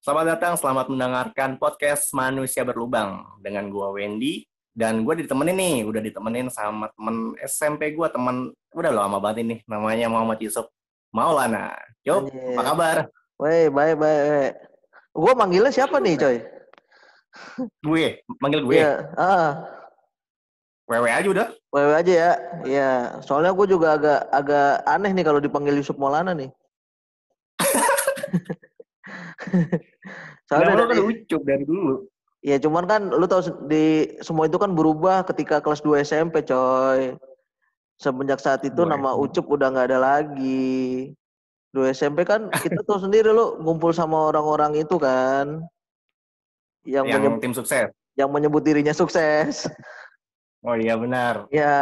Selamat datang, selamat mendengarkan podcast Manusia Berlubang dengan gua Wendy dan gue ditemenin nih, udah ditemenin sama temen SMP gua, temen udah lama banget ini, namanya Muhammad Yusuf Maulana. Anjir. apa kabar? Woi, baik, baik. Gue manggilnya siapa nih, coy? Gue, manggil gue. Iya, ah, Wewe aja udah. wewe aja ya. Iya, soalnya gue juga agak agak aneh nih kalau dipanggil Yusuf Maulana nih. soalnya lu kan dari, ucup dari dulu? ya cuman kan lu tahu se- di semua itu kan berubah ketika kelas 2 SMP, coy. Semenjak saat itu Dua nama. Ucup udah nggak ada lagi. 2 SMP kan kita tuh sendiri lu ngumpul sama orang-orang itu kan. Yang, Yang menyebut, tim sukses. yang menyebut dirinya sukses. Oh iya benar. Ya,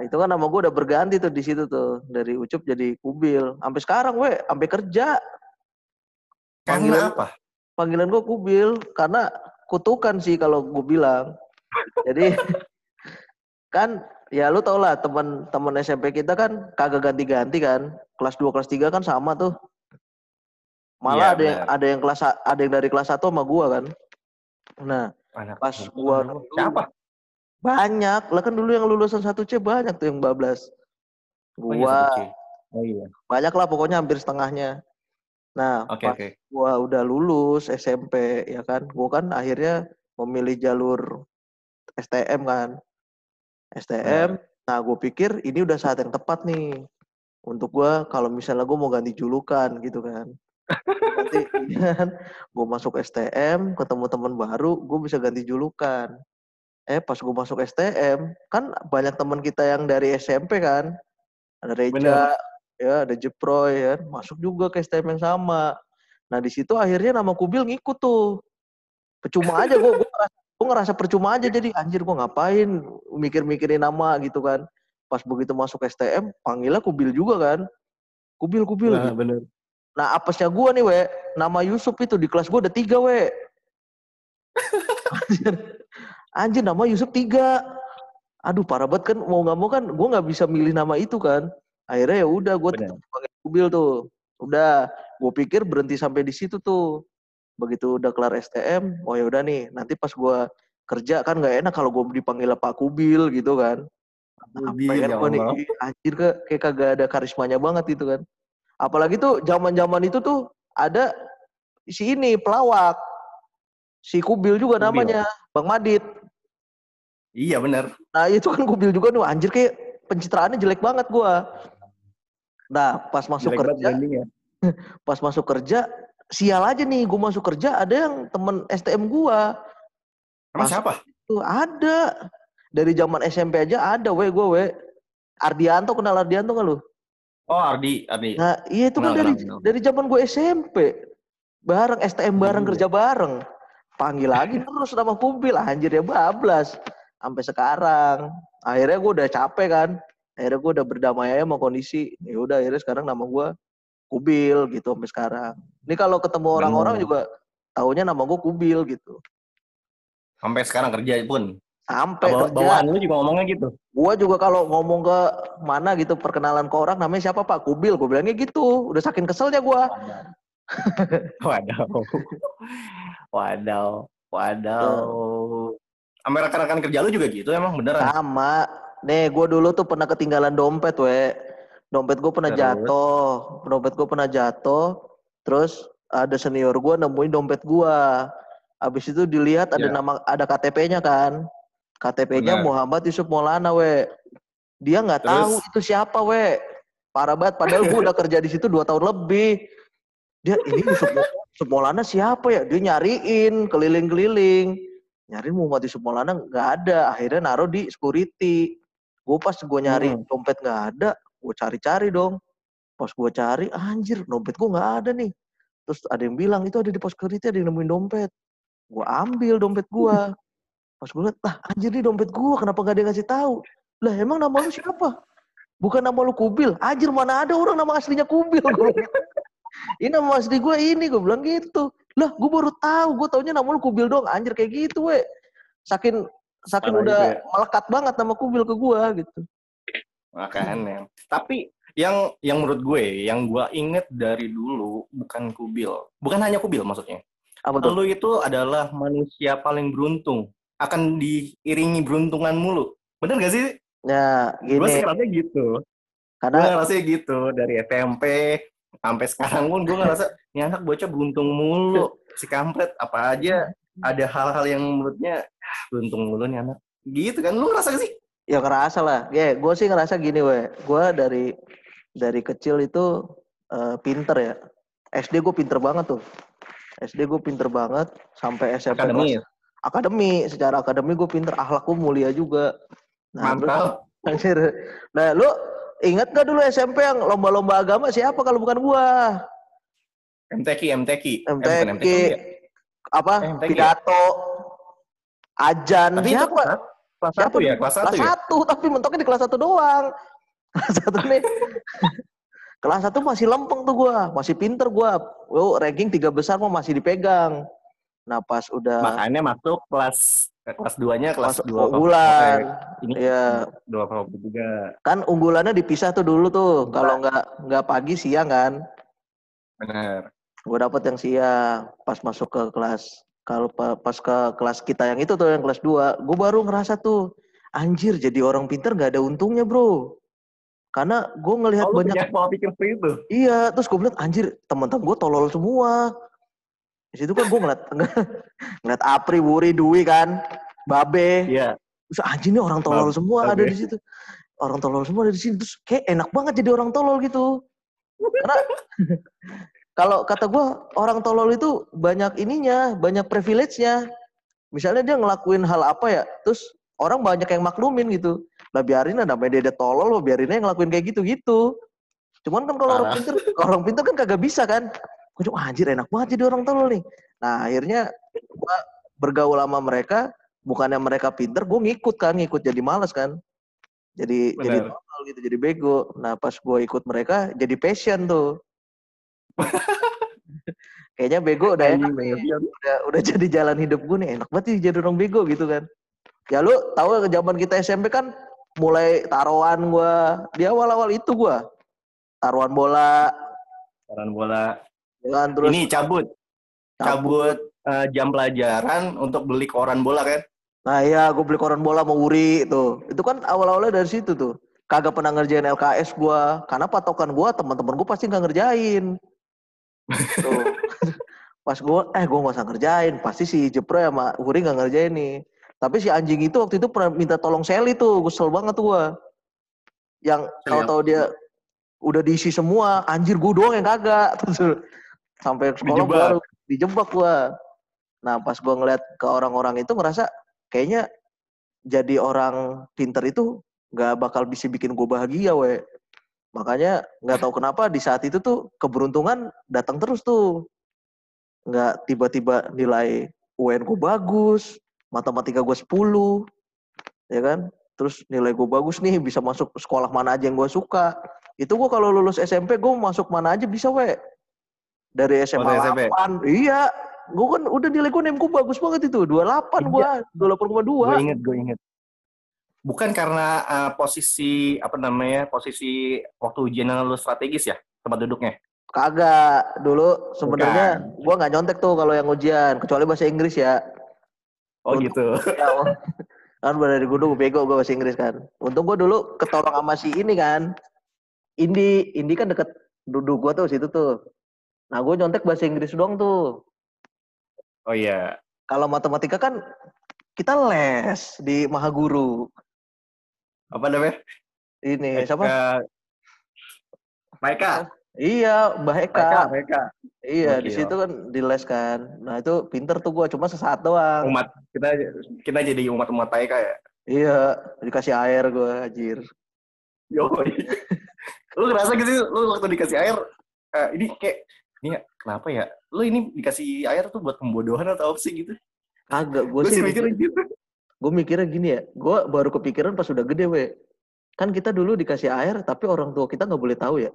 itu kan nama gue udah berganti tuh di situ tuh dari Ucup jadi Kubil. Sampai sekarang we, sampai kerja Karena Panggilan- apa? Panggilan gue Kubil karena kutukan sih kalau gue bilang. Jadi kan ya lu tau lah teman-teman SMP kita kan kagak ganti-ganti kan. Kelas 2 kelas 3 kan sama tuh. Malah ada yang ada yang kelas ada yang dari kelas 1 sama gua kan. Nah, Anak pas gua. Siapa? banyak. Lah kan dulu yang lulusan 1C banyak tuh yang bablas. Oh iya, Gua satu C. Oh iya. banyak lah pokoknya hampir setengahnya. Nah, Oke pas oke. gua udah lulus SMP ya kan, gua kan akhirnya memilih jalur STM kan. STM. Nah, gue pikir ini udah saat yang tepat nih untuk gua kalau misalnya gue mau ganti julukan gitu kan. Nanti kan gue masuk STM, ketemu teman baru, gue bisa ganti julukan. Eh pas gue masuk STM, kan banyak teman kita yang dari SMP kan. Ada Reja, Bener. Ya ada Jeproy ya, masuk juga ke STM yang sama. Nah di situ akhirnya nama Kubil ngikut tuh. Percuma aja gue, gue ngerasa, gua ngerasa percuma aja jadi anjir gue ngapain mikir-mikirin nama gitu kan. Pas begitu masuk STM, panggilnya Kubil juga kan. Kubil, Kubil. Nah, gitu. bener. Nah apesnya gue nih we, nama Yusuf itu di kelas gue ada tiga we. Anjir, anjir nama Yusuf tiga. Aduh parah banget kan mau nggak mau kan gue nggak bisa milih nama itu kan. Akhirnya ya udah gue tetap pakai Kubil tuh. Udah, gue pikir berhenti sampai di situ tuh. Begitu udah kelar STM, oh ya udah nih, nanti pas gue kerja kan nggak enak kalau gue dipanggil Pak Kubil gitu kan. Nah, Kubil, pengen ya gua nih, anjir ke, kayak kagak ada karismanya banget gitu kan. Apalagi tuh zaman-zaman itu tuh ada si ini pelawak. Si Kubil juga Kubil. namanya, Bang Madit. Iya bener. Nah, itu kan Kubil juga nih, anjir kayak pencitraannya jelek banget gua. Nah, pas masuk Jelek kerja, brandingnya. pas masuk kerja, sial aja nih, gua masuk kerja ada yang temen STM gua. Emang siapa? Tuh ada. Dari zaman SMP aja ada we gue we. Ardianto kenal Ardianto nggak lu? Oh Ardi, Ardi. Nah, iya itu kan Kenal, dari kenal, dari zaman gue SMP. Bareng STM bareng Iya. kerja bareng. Panggil lagi terus nama Kubil anjir ya bablas. Sampai sekarang. Akhirnya gue udah capek kan. Akhirnya gue udah berdamai aja sama kondisi. Ya udah akhirnya sekarang nama gue Kubil gitu sampai sekarang. Ini kalau ketemu orang-orang juga taunya nama gue Kubil gitu. Sampai sekarang kerja pun. Sampai Bawa, kerja. bawaan lu juga ngomongnya gitu. Gua juga kalau ngomong ke mana gitu perkenalan ke orang namanya siapa Pak Kubil, gue bilangnya gitu. Udah saking keselnya gua. Wadaw. Wadaw. Wadaw. Sampai rekan-rekan kerja lu juga gitu emang beneran. Sama. Nih, gua dulu tuh pernah ketinggalan dompet, we. Dompet gue pernah jatuh. Dompet gue pernah jatuh. Terus ada senior gua nemuin dompet gua. Habis itu dilihat ada Ya. nama ada KTP-nya kan. KTP-nya. Muhammad Yusuf Maulana, we. Dia nggak tahu itu siapa, we. Parah banget. Padahal gua udah kerja di situ dua tahun lebih. Dia ini Yusuf, Yusuf Maulana siapa ya? Dia nyariin keliling-keliling. Nyariin Muhammad Yusuf Maulana nggak ada. Akhirnya naruh di security. Gue pas gue nyari Hmm. dompet nggak ada, gue cari-cari dong. Pas gue cari, anjir dompet gue nggak ada nih. Terus ada yang bilang itu ada di pos security ada yang nemuin dompet. Gue ambil dompet gue. Pas gue liat, ah anjir nih dompet gue, kenapa gak ada yang ngasih tahu? Lah emang nama lu siapa? Bukan nama lu Kubil. Anjir mana ada orang nama aslinya Kubil. Gua ini nama asli gue ini, gue bilang gitu. Lah gue baru tahu, gue taunya nama lu Kubil dong. Anjir kayak gitu, we. Saking saking Parah udah gitu ya. melekat banget nama Kubil ke gue gitu. Makanya. Tapi yang yang menurut gue, yang gue inget dari dulu bukan kubil, bukan hanya kubil maksudnya. Apa tuh? lu itu adalah manusia paling beruntung. Akan diiringi beruntungan mulu. Bener gak sih? Ya, Gue gini. sih ngerasanya gitu. Gue Karena ngerasanya gitu. Dari SMP sampai sekarang pun gue ngerasa, ini anak bocah beruntung mulu. Si kampret apa aja ada hal-hal yang menurutnya "Ah, beruntung mulu nih anak. Gitu kan. Lu ngerasa gak sih? ya ngerasa lah. Ya, gue sih ngerasa gini, we. Gue dari dari kecil itu eh, pinter ya. SD gue pinter banget tuh. SD gue pinter banget sampai SMP Akademis. kelas- akademi secara akademi gue pinter akhlak gue mulia juga nah terus- Mantap. Anjir. nah lu ingat gak dulu SMP yang lomba-lomba agama siapa kalau bukan gua MTQ, MTQ. Eh, bukan MTQ MTQ ya? apa Eh, MTQ ya? Ajan. Tapi itu siapa kelas, kelas Siapa satu ya? Kelas satu kelas ya? satu tapi mentoknya di kelas satu doang. Kelas satu nih. Kelas satu masih lempeng tuh gua. Masih pinter gua. Oh ranking tiga besar mah masih dipegang. Nah pas udah Makanya masuk kelas eh, kelas 2-nya kelas 2 unggulan ini Iya. dua Favorit juga. kan unggulannya dipisah tuh dulu tuh. Kalau nggak nggak pagi siang kan. Benar. gue dapet yang siang. Pas masuk ke kelas kalau pa- pas ke kelas kita yang itu tuh yang kelas 2 gue baru ngerasa tuh anjir jadi orang pinter nggak ada untungnya bro karena gue ngelihat Oh, banyak pola pikir seperti itu? iya terus gue bilang anjir teman-teman gue tolol semua di situ kan gue ngeliat ngeliat Apri Wuri Dwi kan Babe Iya. terus anjir nih orang tolol Babe. semua ada Babe. di situ orang tolol semua ada di sini terus kayak enak banget jadi orang tolol gitu karena kalau kata gue orang tolol itu banyak ininya banyak privilege-nya. Misalnya dia ngelakuin hal apa ya terus orang banyak yang maklumin gitu. Lah biarin namanya dia, tolol lo biarin aja ngelakuin kayak gitu gitu cuman kan kalau orang pinter orang pinter kan kagak bisa kan. Gue cuma anjir enak banget jadi orang tolol nih. Nah akhirnya gue bergaul sama mereka bukannya mereka pinter gue ngikut kan ngikut jadi malas kan. Jadi jadi Benar. tolol gitu jadi bego. Nah pas gue ikut mereka jadi passion tuh kayaknya bego udah enak nih udah udah jadi jalan hidup gue nih. Enak banget jadi orang bego gitu kan. Ya lu tahu zaman kita SMP kan mulai taruhan gua. Di awal-awal itu gua. Taruhan bola. Saran bola. ya kan terus Ini cabut. Cabut. Eh, jam pelajaran untuk beli koran bola kan? nah iya gue beli koran bola mau Uri tuh. Itu kan awal-awalnya dari situ tuh. Kagak pernah ngerjain LKS gua. Karena patokan gua teman-teman gua pasti nggak ngerjain tuh pas gua eh gua nggak usah ngerjain. Pasti si Jepro sama Uri nggak ngerjain nih. Tapi si anjing itu waktu itu pernah minta tolong Sally tuh. Gue kesel banget tuh gua. Yang Sally kalau tahu dia udah diisi semua anjir gua doang yang kagak. Terus sampai sekolah Dijebak. baru dijebak gua. Nah pas gua ngeliat ke orang-orang itu ngerasa kayaknya jadi orang pinter itu nggak bakal bisa bikin gue bahagia we makanya nggak tahu kenapa di saat itu tuh keberuntungan datang terus tuh. Nggak tiba-tiba nilai UN gue bagus matematika gue 10 ya kan? Terus nilai gue bagus nih bisa masuk sekolah mana aja yang gue suka. Itu gue kalau lulus SMP gue masuk mana aja bisa we. Dari SMA SMP? 8 iya. Gue kan udah nilai gue NEM gue bagus banget itu. 28 gue 28,2 Gue inget, gue inget. Bukan karena eh, posisi apa namanya posisi waktu ujian yang lu strategis ya tempat duduknya. Kagak. Dulu sebenarnya gua nggak nyontek tuh kalau yang ujian, kecuali bahasa Inggris ya. Oh Untuk- gitu. Ya, oh. kan dari gunung bego gua bahasa Inggris kan. Untung gua dulu ketolong sama si ini kan. Indi, Indi kan deket duduk gua tuh situ tuh. Nah, gua nyontek bahasa Inggris doang tuh. Oh iya. Kalau matematika kan kita les di Mahaguru. Apa namanya? Ini siapa? Eh, Maika. Iya, Maika, Eka. Maika. Iya, di situ kan di les kan. Nah, itu pinter tuh gua cuma sesaat doang. Umat kita kita jadi umat-umat Maika ya. Iya, dikasih air gue, anjir. Yo. lu ngerasa gitu lu waktu dikasih air eh, ini kayak ini kenapa ya? Lu ini dikasih air tuh buat pembodohan atau apa sih gitu? Kagak, gue sih mikirnya gitu. Gue mikirnya gini ya, gue baru kepikiran pas udah gede, we. Kan kita dulu dikasih air, tapi orang tua kita nggak boleh tahu ya.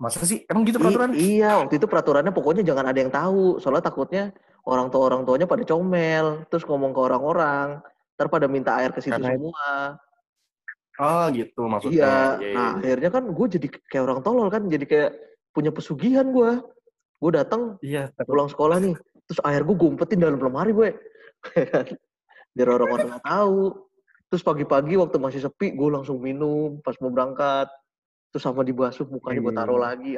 Masa sih? Emang gitu I- peraturan? iya, waktu itu peraturannya pokoknya jangan ada yang tahu, soalnya takutnya orang tua orang tuanya pada comel, terus ngomong ke orang-orang, ntar pada minta air ke situ Karena- semua. Oh gitu maksudnya. Iya, Iya, iya. nah akhirnya kan gue jadi kayak orang tolol kan, jadi kayak punya pesugihan gue. gue datang Iya, pulang sekolah nih terus air gue umpetin dalam lemari gue biar orang-orang nggak tahu terus pagi-pagi waktu masih sepi gue langsung minum pas mau berangkat terus sama dibasuh mukanya gue taruh Iya. lagi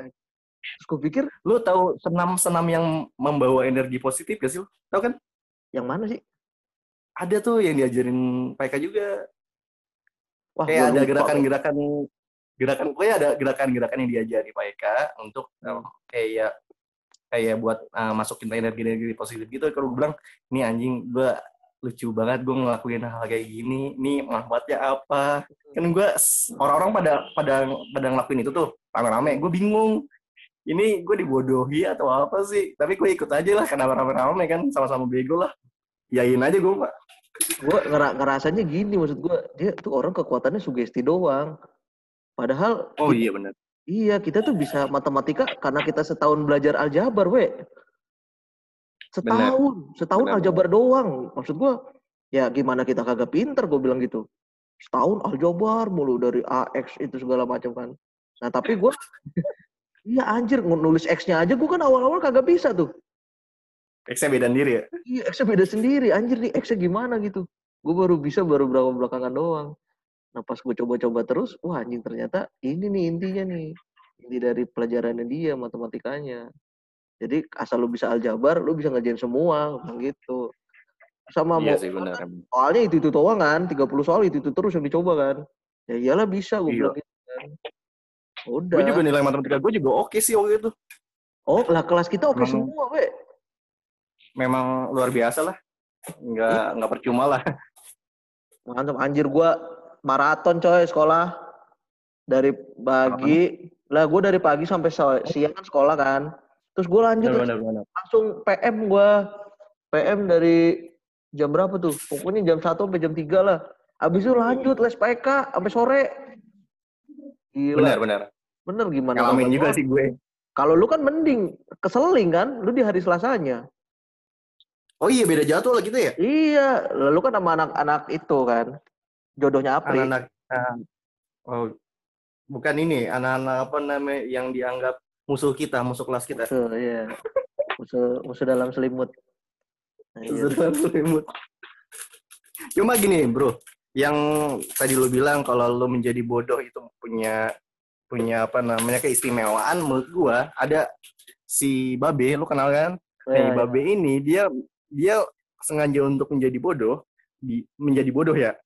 terus gue pikir Lu tahu senam-senam yang membawa energi positif gak sih? lu? Tahu kan? yang mana sih Ada tuh yang diajarin PK juga. wah Kayak ada gerakan-gerakan gerakan pokoknya ada gerakan-gerakan yang diajari Pak Eka untuk Hmm. um, kayak kayak buat uh, masukin energi-energi positif gitu. Kalau gue bilang, ini anjing gue lucu banget gue ngelakuin hal kayak gini. Ini manfaatnya apa? Kan gue orang-orang pada pada pada ngelakuin itu tuh rame-rame. Gue bingung. Ini gue dibodohi atau apa sih? Tapi gue ikut aja lah karena rame-rame kan sama-sama bego lah. Yain aja gue pak. gue ngera ngerasanya gini maksud gue dia tuh orang kekuatannya sugesti doang padahal Oh iya benar. iya kita tuh bisa matematika karena kita setahun belajar aljabar we setahun setahun Benar, aljabar doang maksud gue ya gimana kita kagak pinter gue bilang gitu setahun aljabar mulu dari AX itu segala macam kan nah tapi gue iya anjir nulis X-nya aja gue kan awal-awal kagak bisa tuh X-nya beda diri ya. Iya, X-nya beda sendiri. Anjir nih, X-nya gimana gitu. Gue baru bisa baru berapa belakangan doang. Nah pas gue coba-coba terus, wah anjing ternyata ini nih intinya nih. Inti dari pelajarannya dia, matematikanya. Jadi asal lu bisa aljabar, lu bisa ngerjain semua, bilang gitu. Sama Iya sih benar. emang. soalnya itu-itu doang kan, 30 soal itu-itu terus yang dicoba kan. Ya iyalah bisa, gue Iya. bilang gitu kan. Udah. Gue juga nilai matematika gue juga oke sih waktu itu. Oh, lah kelas kita oke Emang- semua, we. Memang luar biasa lah. Nggak nggak percuma lah. Mantap anjir gua maraton coy sekolah dari pagi lah gue dari pagi sampai so- siang kan sekolah kan terus gue lanjut Benar benar benar. langsung PM gua PM dari jam berapa tuh pokoknya jam 1 sampai jam 3 lah abis itu lanjut les PK sampai sore gila Benar bener, benar. gimana Ngalamin juga gua? sih gue. kalau lu kan mending keseling kan lu di hari Selasanya Oh iya beda jadwal gitu ya. iya lalu kan sama anak-anak itu kan jodohnya Apri Anak-anak. ah, oh bukan ini anak-anak apa namanya yang dianggap musuh kita, musuh kelas kita. Musuh, iya. Musuh, musuh dalam selimut. Nah, iya. Musuh dalam selimut. Cuma gini bro, yang tadi lu bilang kalau lu menjadi bodoh itu punya punya apa namanya keistimewaan menurut gua ada si Babe lu kenal kan Oh, Nih, iya, Babe ini dia dia sengaja untuk menjadi bodoh, di, menjadi bodoh ya,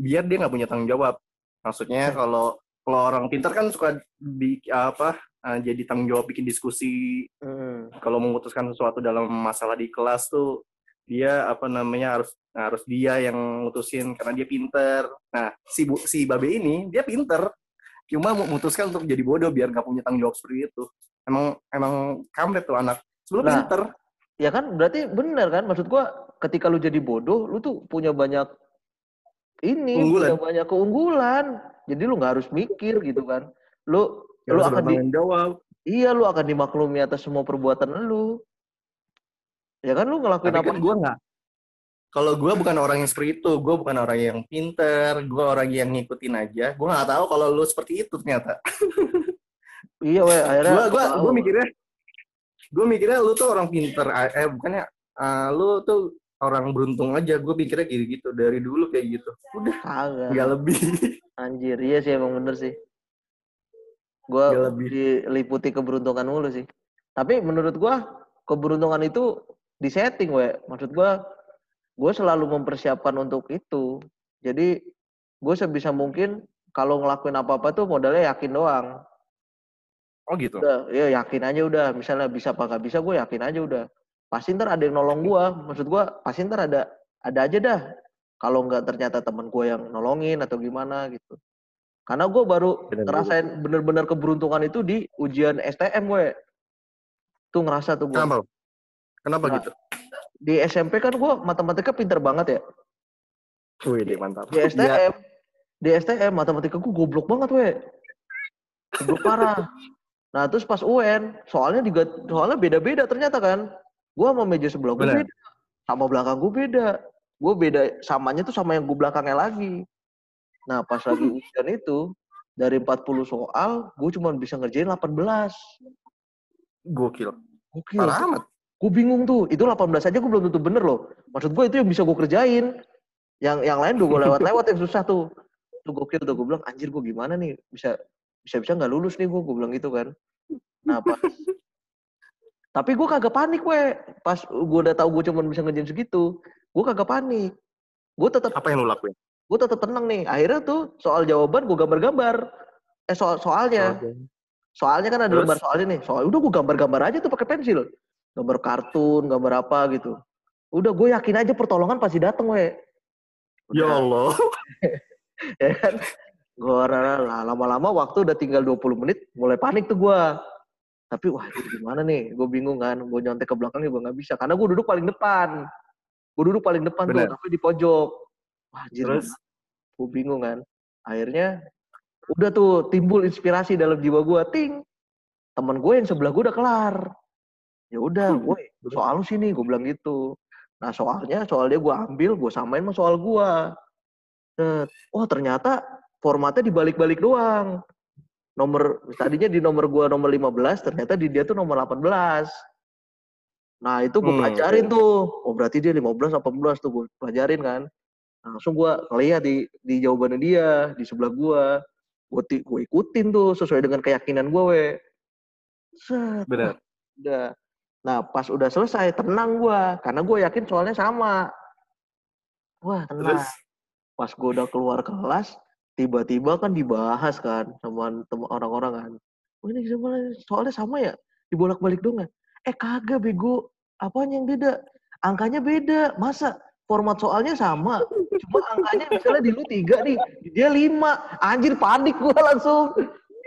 biar dia nggak punya tanggung jawab. Maksudnya kalau kalau orang pintar kan suka di apa eh, jadi tanggung jawab bikin diskusi. Hmm. Kalau memutuskan sesuatu dalam masalah di kelas tuh dia apa namanya harus harus dia yang mutusin karena dia pinter. Nah si bu, si Babe ini dia pinter, cuma memutuskan untuk jadi bodoh biar nggak punya tanggung jawab seperti itu. Emang emang kampret tuh anak. Sebelum Nah, pinter, Ya kan berarti benar kan maksud gua ketika lu jadi bodoh lu tuh punya banyak ini punya banyak keunggulan. Jadi lu nggak harus mikir gitu kan. Lu ya lu akan di, jawab. iya lu akan dimaklumi atas semua perbuatan lu. Ya kan lu ngelakuin Tapi apa? kan gue nggak. Kalau gue bukan orang yang seperti itu, gue bukan orang yang pinter, gue orang yang ngikutin aja. Gue nggak tahu kalau lu seperti itu ternyata. Iya weh akhirnya Gue gue gue mikirnya, gue mikirnya lu tuh orang pinter, eh bukannya eh, lu tuh orang beruntung aja. Gue mikirnya kayak gitu dari dulu kayak gitu. Udah nggak lebih. Anjir, iya sih emang bener sih. Lebih. diliputi keberuntungan mulu sih. Tapi menurut gua keberuntungan itu disetting, we. Maksud gua gua selalu mempersiapkan untuk itu. Jadi gue sebisa mungkin kalau ngelakuin apa-apa tuh modalnya yakin doang. Oh gitu. Udah, ya yakin aja udah. Misalnya bisa apa nggak bisa, gue yakin aja udah. Pasti ntar ada yang nolong gua. Maksud gua pasti ntar ada ada aja dah. Kalau nggak ternyata temen gue yang nolongin atau gimana gitu. Karena gue baru Bener ngerasain bener-bener keberuntungan itu di ujian STM gue. Tuh ngerasa tuh gue. Kenapa? Kenapa Nah. gitu? Di SMP kan gue matematika pinter banget ya. Wih, deh, mantap. Di. STM, di STM matematika gue goblok banget we. Goblok parah. Nah terus pas UN, soalnya juga soalnya beda-beda ternyata kan. Gue sama meja sebelah gue beda, sama belakang gue beda. Gue beda samanya tuh sama yang gue belakangnya lagi. Nah pas lagi ujian itu dari 40 soal, gue cuma bisa ngerjain 18. Gokil. Gokil. Parah amat. Gue bingung tuh. Itu 18 aja gue belum tentu bener loh. Maksud gue itu yang bisa gue kerjain. Yang yang lain gue lewat-lewat yang susah tuh. Tuh gokil tuh. Gue bilang, anjir gue gimana nih? Bisa bisa-bisa nggak lulus nih gue. Gue bilang gitu kan. Nah pas tapi gue kagak panik we pas gue udah tahu gue cuma bisa ngerjain segitu gue kagak panik gue tetap Apa yang lu lakuin? Gue tetap tenang nih. Akhirnya tuh soal jawaban gue gambar-gambar. Eh soal soalnya. Soalnya kan ada Terus? lembar soalnya nih. Soal udah gue gambar-gambar aja tuh pakai pensil. Gambar kartun gambar apa gitu. Udah gue yakin aja pertolongan pasti dateng we. Ya Allah. ya kan? Gue lama-lama waktu udah tinggal 20 menit mulai panik tuh gue tapi wah ini gimana nih? Gue bingung kan. Gue nyontek ke belakang juga nggak bisa. Karena gue duduk paling depan. Gue duduk paling depan Bener. tuh tapi di pojok wah Terus? gue bingung kan. Akhirnya udah tuh timbul inspirasi dalam jiwa gue ting. Temen gue yang sebelah gue udah kelar. Ya udah Hmm, gue soal lu sini gue bilang gitu. Nah soalnya soalnya gue ambil gue samain sama soal gue Set. oh ternyata formatnya dibalik-balik doang. Nomor tadinya di nomor gua nomor 15 ternyata di dia tuh nomor 18 nah itu gue Hmm, pelajarin tuh. Oh berarti dia 15 18 tuh gue pelajarin kan. Nah, langsung gua ngeliat di di jawabannya dia di sebelah gua. Gue gue ikutin tuh sesuai dengan keyakinan gue we. Set, Benar. udah. Nah pas udah selesai tenang gua. Karena gue yakin soalnya sama. Wah tenang. Terus? pas gue udah keluar kelas tiba-tiba kan dibahas kan sama orang-orang kan. Oh ini sama- soalnya sama ya? Dibolak-balik dong ya? Eh kagak bego. Apanya yang beda? Angkanya beda. Masa? Format soalnya sama cuma angkanya misalnya di lu tiga nih dia lima. Anjir panik gue langsung.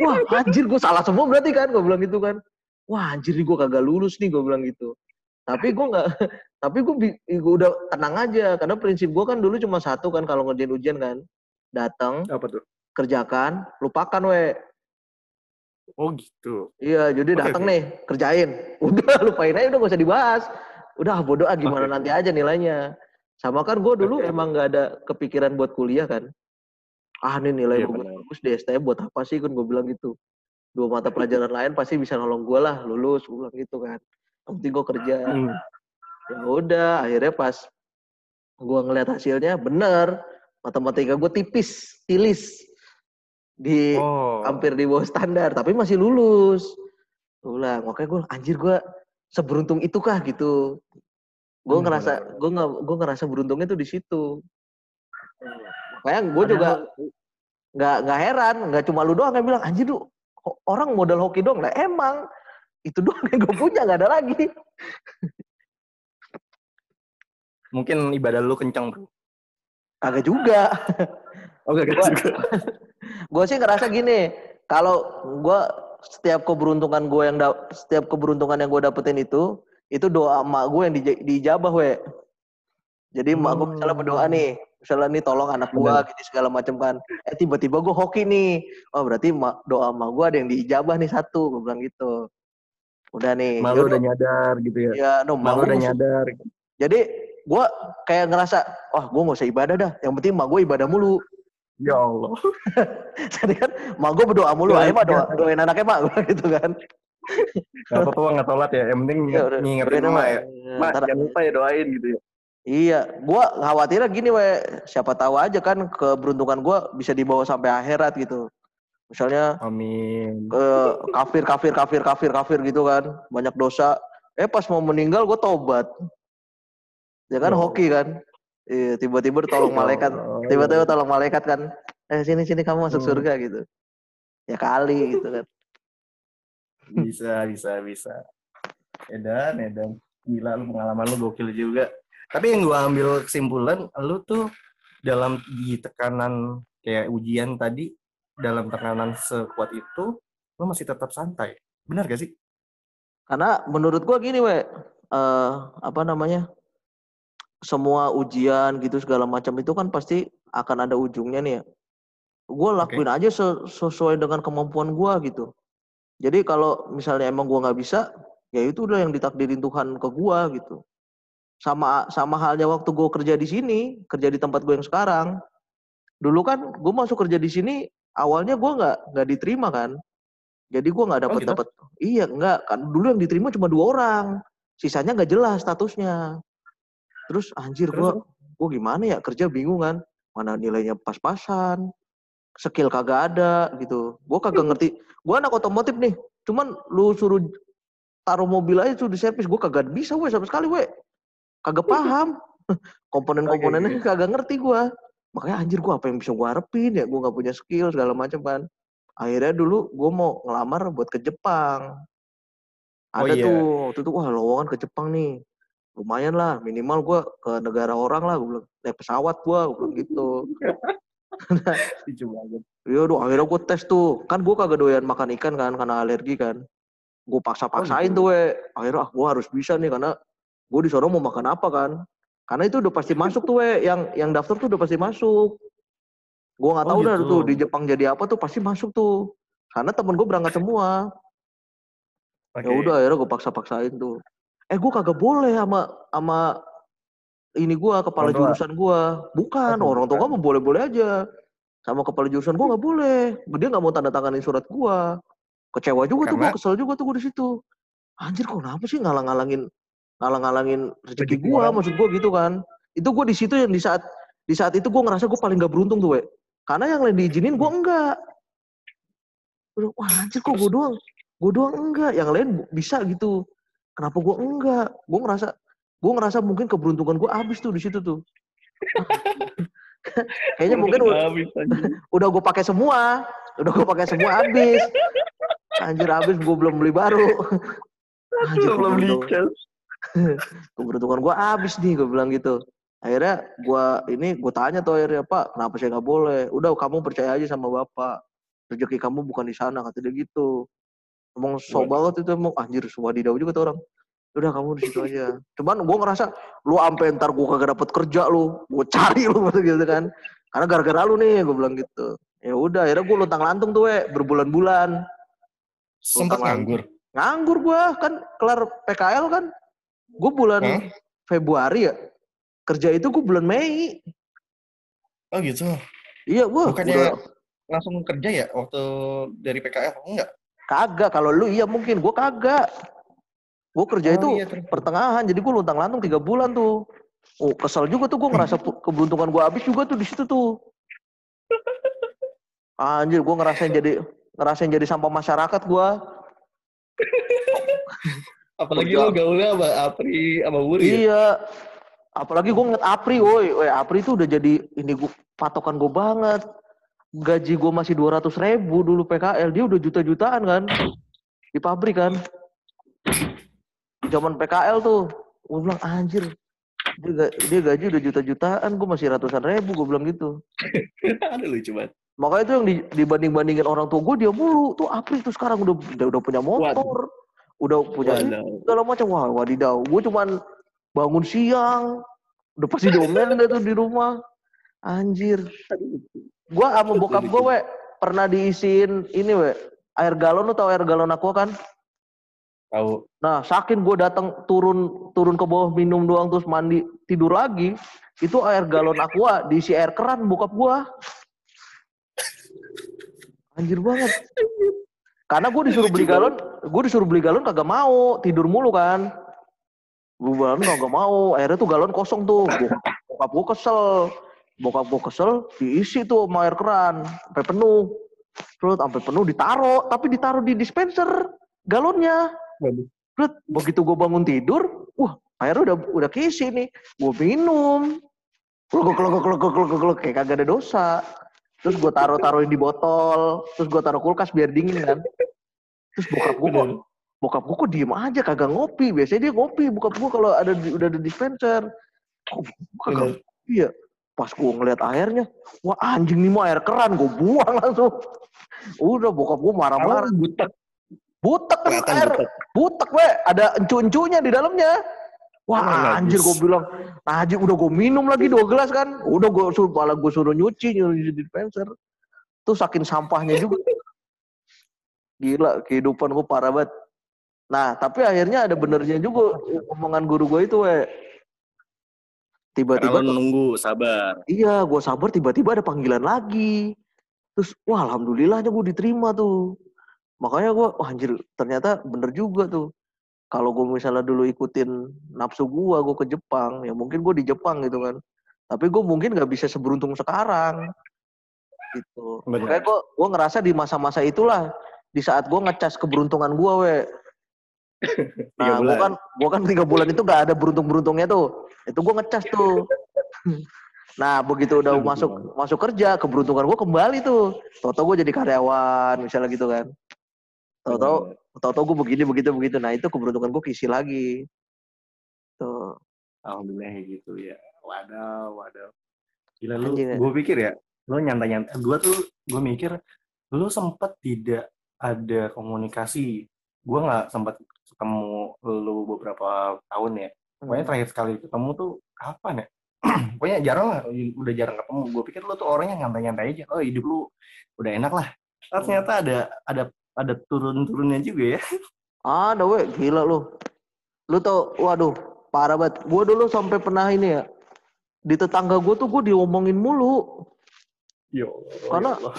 Wah anjir gue salah semua berarti kan? Gue bilang gitu kan. Wah anjir gue kagak lulus nih gue bilang gitu. Tapi gue nggak tapi gue udah tenang aja. Karena prinsip gue kan dulu cuma satu kan kalau ngerjain ujian kan. Datang Apa tuh? kerjakan lupakan we. Oh gitu. iya jadi datang oke. nih kerjain. Udah lupain aja udah gak usah dibahas. Udah ah, bodoh ah gimana Oke. nanti aja nilainya sama kan gue dulu emang nggak ada kepikiran buat kuliah kan. Ah nih nilai Iya, gue bagus di STM buat apa sih kan gue bilang gitu. Dua mata pelajaran lain pasti bisa nolong gue lah lulus gue bilang gitu kan. Yang penting gue kerja. Hmm. ya udah akhirnya pas gue ngeliat hasilnya bener matematika gue tipis tilis. Di Oh. hampir di bawah standar tapi masih lulus. Gue bilang makanya gue anjir gue seberuntung itukah gitu gue Hmm, ngerasa benar-benar. gue nggak gue ngerasa beruntungnya tuh di situ makanya gue juga nggak nggak heran nggak cuma lu doang yang bilang anjir lu orang modal hoki doang lah emang itu doang yang gue punya nggak ada lagi Mungkin ibadah lu kencang, bro. kagak juga Oh, gak Gua- juga. gue sih ngerasa gini kalau gue setiap keberuntungan gue yang setiap keberuntungan yang gue dapetin itu itu doa emak gue yang di, dijabah we. Jadi emak gue misalnya berdoa nih misalnya nih tolong anak gue gitu segala macam kan. Eh tiba-tiba gue hoki nih. Oh berarti doa emak gue ada yang diijabah nih satu gue bilang gitu. Udah nih Malu udah nyadar gitu ya. ya no emak Malu udah nyadar. jadi gue kayak ngerasa wah gue gak usah ibadah dah. Yang penting emak gue ibadah mulu. Ya Allah. jadi kan emak gue berdoa mulu Iya, ayo mah doa, iya. doain anaknya mak Gua gitu kan Gak apa-apa nggak sholat ya. Yang penting Ya ngingetin emak. ya. Mak, Ntar- jangan lupa ya doain gitu ya. Iya, gua khawatirnya gini we, siapa tahu aja kan keberuntungan gua bisa dibawa sampai akhirat gitu. Misalnya Amin. ke kafir kafir kafir kafir kafir gitu kan, banyak dosa. Eh pas mau meninggal gua tobat. Ya kan Ya hoki kan. Iya, tiba-tiba tolong malaikat, Oh, tiba-tiba tolong malaikat kan. Eh sini sini kamu masuk Hmm. surga gitu. Ya kali gitu kan. Bisa, bisa, bisa. Edan, Edan. Gila lu pengalaman lu gokil juga. Tapi yang gua ambil kesimpulan, lu tuh dalam di tekanan kayak ujian tadi, dalam tekanan sekuat itu, lu masih tetap santai. Benar gak sih? Karena menurut gua gini, we, eh apa namanya? Semua ujian gitu segala macam itu kan pasti akan ada ujungnya nih ya. Gue lakuin aja se- sesuai dengan kemampuan gua gitu. Jadi kalau misalnya emang gua nggak bisa, ya itu udah yang ditakdirin Tuhan ke gua gitu. Sama sama halnya waktu gue kerja di sini, kerja di tempat gue yang sekarang. Dulu kan gue masuk kerja di sini, awalnya gua nggak nggak diterima kan. Jadi gue nggak dapat Oh, gitu? dapat. Iya nggak kan dulu yang diterima cuma dua orang, sisanya nggak jelas statusnya. Terus anjir gue gue gimana ya kerja bingung kan, mana nilainya pas-pasan, skill kagak ada gitu. Gue kagak ngerti. Gue anak otomotif nih, cuman lu suruh taruh mobil aja tuh di servis, gue kagak bisa gue sama sekali gue, kagak paham. Komponen-komponennya Oke, kagak ngerti gue. Makanya anjir gue apa yang bisa gue harapin ya, gue nggak punya skill segala macam kan. Akhirnya dulu gue mau ngelamar buat ke Jepang. Oh, Ada iya. tuh, waktu itu wah lowongan ke Jepang nih. Lumayan lah, minimal gue ke negara orang lah, gue bilang. Naik pesawat gue, gue bilang gitu. Lucu banget. Iya doh, akhirnya gue tes tuh. Kan gue kagak doyan makan ikan kan, karena alergi kan. Gue paksa-paksain Oh, gitu. tuh we. Akhirnya ah, gue harus bisa nih, karena gue di sono mau makan apa kan. Karena itu udah pasti masuk tuh we. Yang yang daftar tuh udah pasti masuk. Gue nggak Oh, tahu dah gitu. tuh di Jepang jadi apa tuh pasti masuk tuh. Karena temen gue berangkat semua. Oke. Ya udah akhirnya gue paksa-paksain tuh. Eh gue kagak boleh sama sama ini gue kepala Orang jurusan gue. Bukan Oh, orang tua mau boleh-boleh aja. Sama kepala jurusan gue nggak boleh. Dia nggak mau tanda tanganin surat gue. Kecewa juga tuh gue, Karena? kesel juga tuh gue di situ. Anjir kok kenapa sih ngalang-ngalangin ngalang-ngalangin rezeki orang. maksud gue gitu kan. Itu gue di situ yang di saat di saat itu gue ngerasa gue paling gak beruntung tuh, we. Karena yang lain diizinin enggak. Gua bilang, Wah anjir kok gue doang, gue doang enggak. Yang lain bisa gitu. Kenapa gue enggak? Gue ngerasa, gue ngerasa mungkin keberuntungan gue habis tuh di situ tuh. Kayaknya mungkin u- Habis, udah gue pakai semua, udah gue pakai semua habis. Anjir habis, gue belum beli baru. Anjir, belum dicas. keberuntungan gue habis nih, gue bilang gitu. Akhirnya gue ini gue tanya tuh akhirnya Pak, kenapa saya nggak boleh? Udah kamu percaya aja sama bapak. Rezeki kamu bukan di sana kata dia gitu. Emang sok banget itu emang anjir wadidaw juga tuh orang. Udah kamu di situ aja. Cuman gue ngerasa lu ampe ntar gue kagak dapet kerja lu, gue cari lu gitu kan. Karena gara-gara lu nih, gue bilang gitu. Ya udah, akhirnya gue luntang lantung tuh, we, berbulan-bulan. Sempat nganggur. Nganggur gue kan kelar PKL kan. Gue bulan Hah? Februari ya. Kerja itu gue bulan Mei. Oh gitu. Iya, gue Bukannya udah langsung kerja ya waktu dari PKL? Enggak. kagak. Kalau lu iya mungkin, gue kagak. Gue kerja Oh, itu iya, pertengahan, jadi gue luntang lantung tiga bulan tuh. Oh kesel juga tuh gue ngerasa keberuntungan gue habis juga tuh di situ tuh. Anjir, gue ngerasain jadi ngerasain jadi sampah masyarakat gue. Apalagi lo gaulnya sama Apri sama Wuri ya? Iya. Apalagi gue ngeliat Apri, woi, woi Apri itu udah jadi ini gue patokan gue banget. Gaji gue masih 200 ribu dulu PKL, dia udah juta-jutaan kan di pabrik kan. Zaman PKL tuh, gue bilang anjir, dia, dia gaji udah juta-jutaan, gue masih ratusan ribu, gue bilang gitu. Ada lucu banget. Makanya itu yang di- dibanding-bandingin orang tua gue dia mulu. Tuh Apri tuh sekarang udah udah, udah punya motor, udah punya segala macam. Wah wadidaw, gue cuman bangun siang, udah pasti diomelin deh tuh di rumah. Anjir. Gue sama bokap gue, we, pernah diisiin ini, we, air galon, lu tau air galon aku kan? Tahu. Nah, saking gue datang turun turun ke bawah minum doang terus mandi tidur lagi, itu air galon aqua diisi air keran bokap gue. Anjir banget. Karena gue disuruh beli galon, gue disuruh beli galon kagak mau, tidur mulu kan. Gue galon kagak mau, akhirnya tuh galon kosong tuh. Bokap, gue kesel, bokap gue kesel, diisi tuh sama air keran sampai penuh. Terus sampai penuh ditaro, tapi ditaruh di dispenser galonnya. Terus begitu gue bangun tidur, wah airnya udah udah keisi nih, gue minum. Kluk kluk kluk kluk kluk kayak kagak ada dosa. Terus gue taruh taruhin di botol, terus gue taruh kulkas biar dingin kan. Terus bokap gue kok, bokap gue kok diem aja kagak ngopi. Biasanya dia ngopi, bokap gue kalau ada udah ada dispenser. Kok kagak ngopi ya? Pas gue ngeliat airnya, wah anjing nih mah air keran, gue buang langsung. Udah bokap gue marah-marah. Butek. Butek kan Kelihatan air, butek. butek we, ada encu-encunya di dalamnya. Wah Oh, anjir gue bilang, nah, anjir udah gue minum lagi dua gelas kan, udah gue suruh malah gue suruh nyuci nyuci di dispenser. Tuh saking sampahnya juga. Gila kehidupan gue parah banget. Nah tapi akhirnya ada benernya juga omongan guru gue itu we. Tiba-tiba nunggu, sabar. Iya, gue sabar tiba-tiba ada panggilan lagi. Terus, wah alhamdulillahnya gue diterima tuh. Makanya gue wah anjir ternyata bener juga tuh. Kalau gue misalnya dulu ikutin nafsu gue gue ke Jepang ya mungkin gue di Jepang gitu kan. Tapi gue mungkin nggak bisa seberuntung sekarang. Gitu. Bener. makanya gue gue ngerasa di masa-masa itulah di saat gue ngecas keberuntungan gue we. Nah gue kan gue kan tiga bulan itu nggak ada beruntung beruntungnya tuh. Itu gue ngecas tuh. Nah begitu udah masuk masuk kerja keberuntungan gue kembali tuh. Toto gue jadi karyawan misalnya gitu kan Tahu-tahu tahu-tahu gue begini begitu begitu. Nah itu keberuntungan gue kisi lagi. Tuh. Alhamdulillah gitu ya. Waduh, waduh. Gila lu, gue pikir ya, lu nyantai-nyantai. Gue tuh, gue mikir, lu sempet tidak ada komunikasi. Gue nggak sempet ketemu lu beberapa tahun ya. Pokoknya terakhir sekali ketemu tuh kapan ya? Pokoknya jarang lah, udah jarang ketemu. Gue pikir lu tuh orangnya nyantai-nyantai aja. Oh hidup lu udah enak lah. Ah, ternyata ada ada ada turun-turunnya juga ya. Ada we, gila lu. Lu tau, waduh, parah banget. Gue dulu sampai pernah ini ya. Di tetangga gue tuh gue diomongin mulu. Yo, Karena- ya Allah.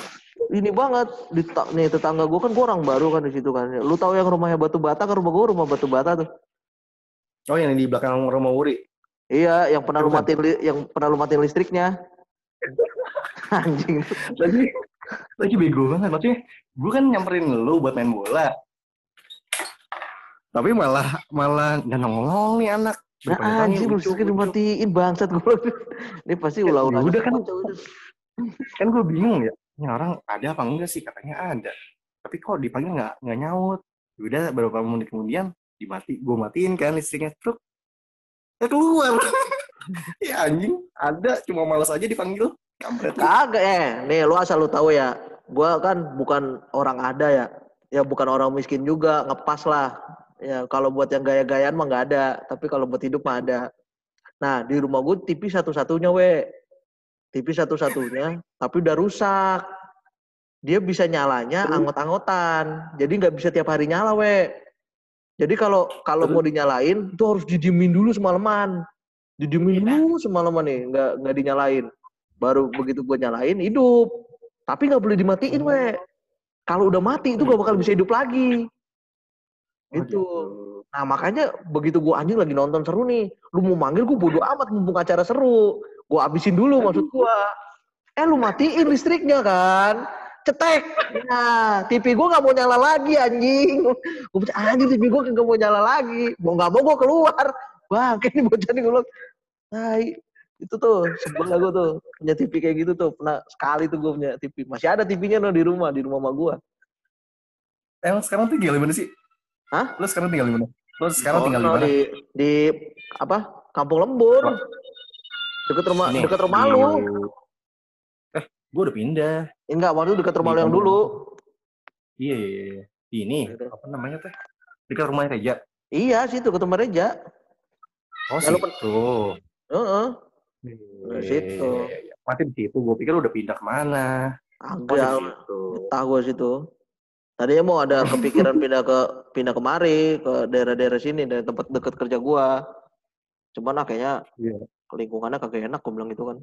Ini banget. Di nih tetangga gue kan gue orang baru kan di situ kan. Lu tahu yang rumahnya batu bata kan rumah gue rumah batu bata tuh. Oh yang di belakang rumah Wuri. Iya, yang pernah lu matiin li- yang pernah lu matiin listriknya. Anjing. lagi lagi bego banget maksudnya gue kan nyamperin lu buat main bola tapi malah malah nggak nongol nih anak Nah, lucu, listriknya lucu. dimatiin bangsat gue. Ini pasti ulah-ulah. Ya udah kan. kan gue bingung ya ini orang ada apa enggak sih katanya ada tapi kok dipanggil nggak nggak nyaut Ya udah beberapa menit kemudian dimati gue matiin kan listriknya truk ya keluar ya anjing ada cuma malas aja dipanggil kampret Kagak eh, nih lu asal lu tahu ya. Gua kan bukan orang ada ya. Ya bukan orang miskin juga, ngepas lah. Ya kalau buat yang gaya-gayaan mah nggak ada, tapi kalau buat hidup mah ada. Nah, di rumah gue TV satu-satunya we. TV satu-satunya, tapi udah rusak. Dia bisa nyalanya anggot-anggotan. Jadi nggak bisa tiap hari nyala we. Jadi kalau kalau mau dinyalain itu harus didiemin dulu semalaman. Didiemin dulu semalaman nih, nggak nggak dinyalain. Baru begitu gue nyalain hidup. Tapi nggak boleh dimatiin we. Kalau udah mati itu gak bakal bisa hidup lagi. Oh, Gitu. Nah makanya begitu gue anjing lagi nonton seru nih, lu mau manggil gue bodo amat mumpung acara seru. Gue abisin dulu maksud gue. Eh lu matiin listriknya kan? Cetek. Nah, TV gue gak mau nyala lagi anjing. Gue bilang anjing TV gue gak mau nyala lagi. Mau gak mau gue keluar. Bang, ini bocah nih gue bilang. Nah, itu tuh sebelah gue tuh punya TV kayak gitu tuh pernah sekali tuh gue punya TV masih ada TV-nya no, di rumah di rumah sama gue emang sekarang tinggal di mana sih Hah? lu sekarang tinggal di mana lu sekarang Oh, tinggal di no, mana di di apa kampung lembur Oh. deket rumah Ini, deket rumah di- lu Eh, gue udah pindah. enggak waktu itu deket rumah Di lu yang dulu Iya, iya, iya. Ini, Gitu. apa namanya teh? Dekat rumahnya Reja. iya sih itu ke rumah Reja Oh, Ya, situ. Heeh. Iya, situ. iya, iya. Masih di situ. Gue pikir udah pindah ke mana. Di agak situ. betah gue situ tadinya mau ada kepikiran pindah ke pindah kemari ke daerah-daerah sini dari tempat deket kerja gua cuman kayaknya Iya. lingkungannya kagak enak gue bilang gitu kan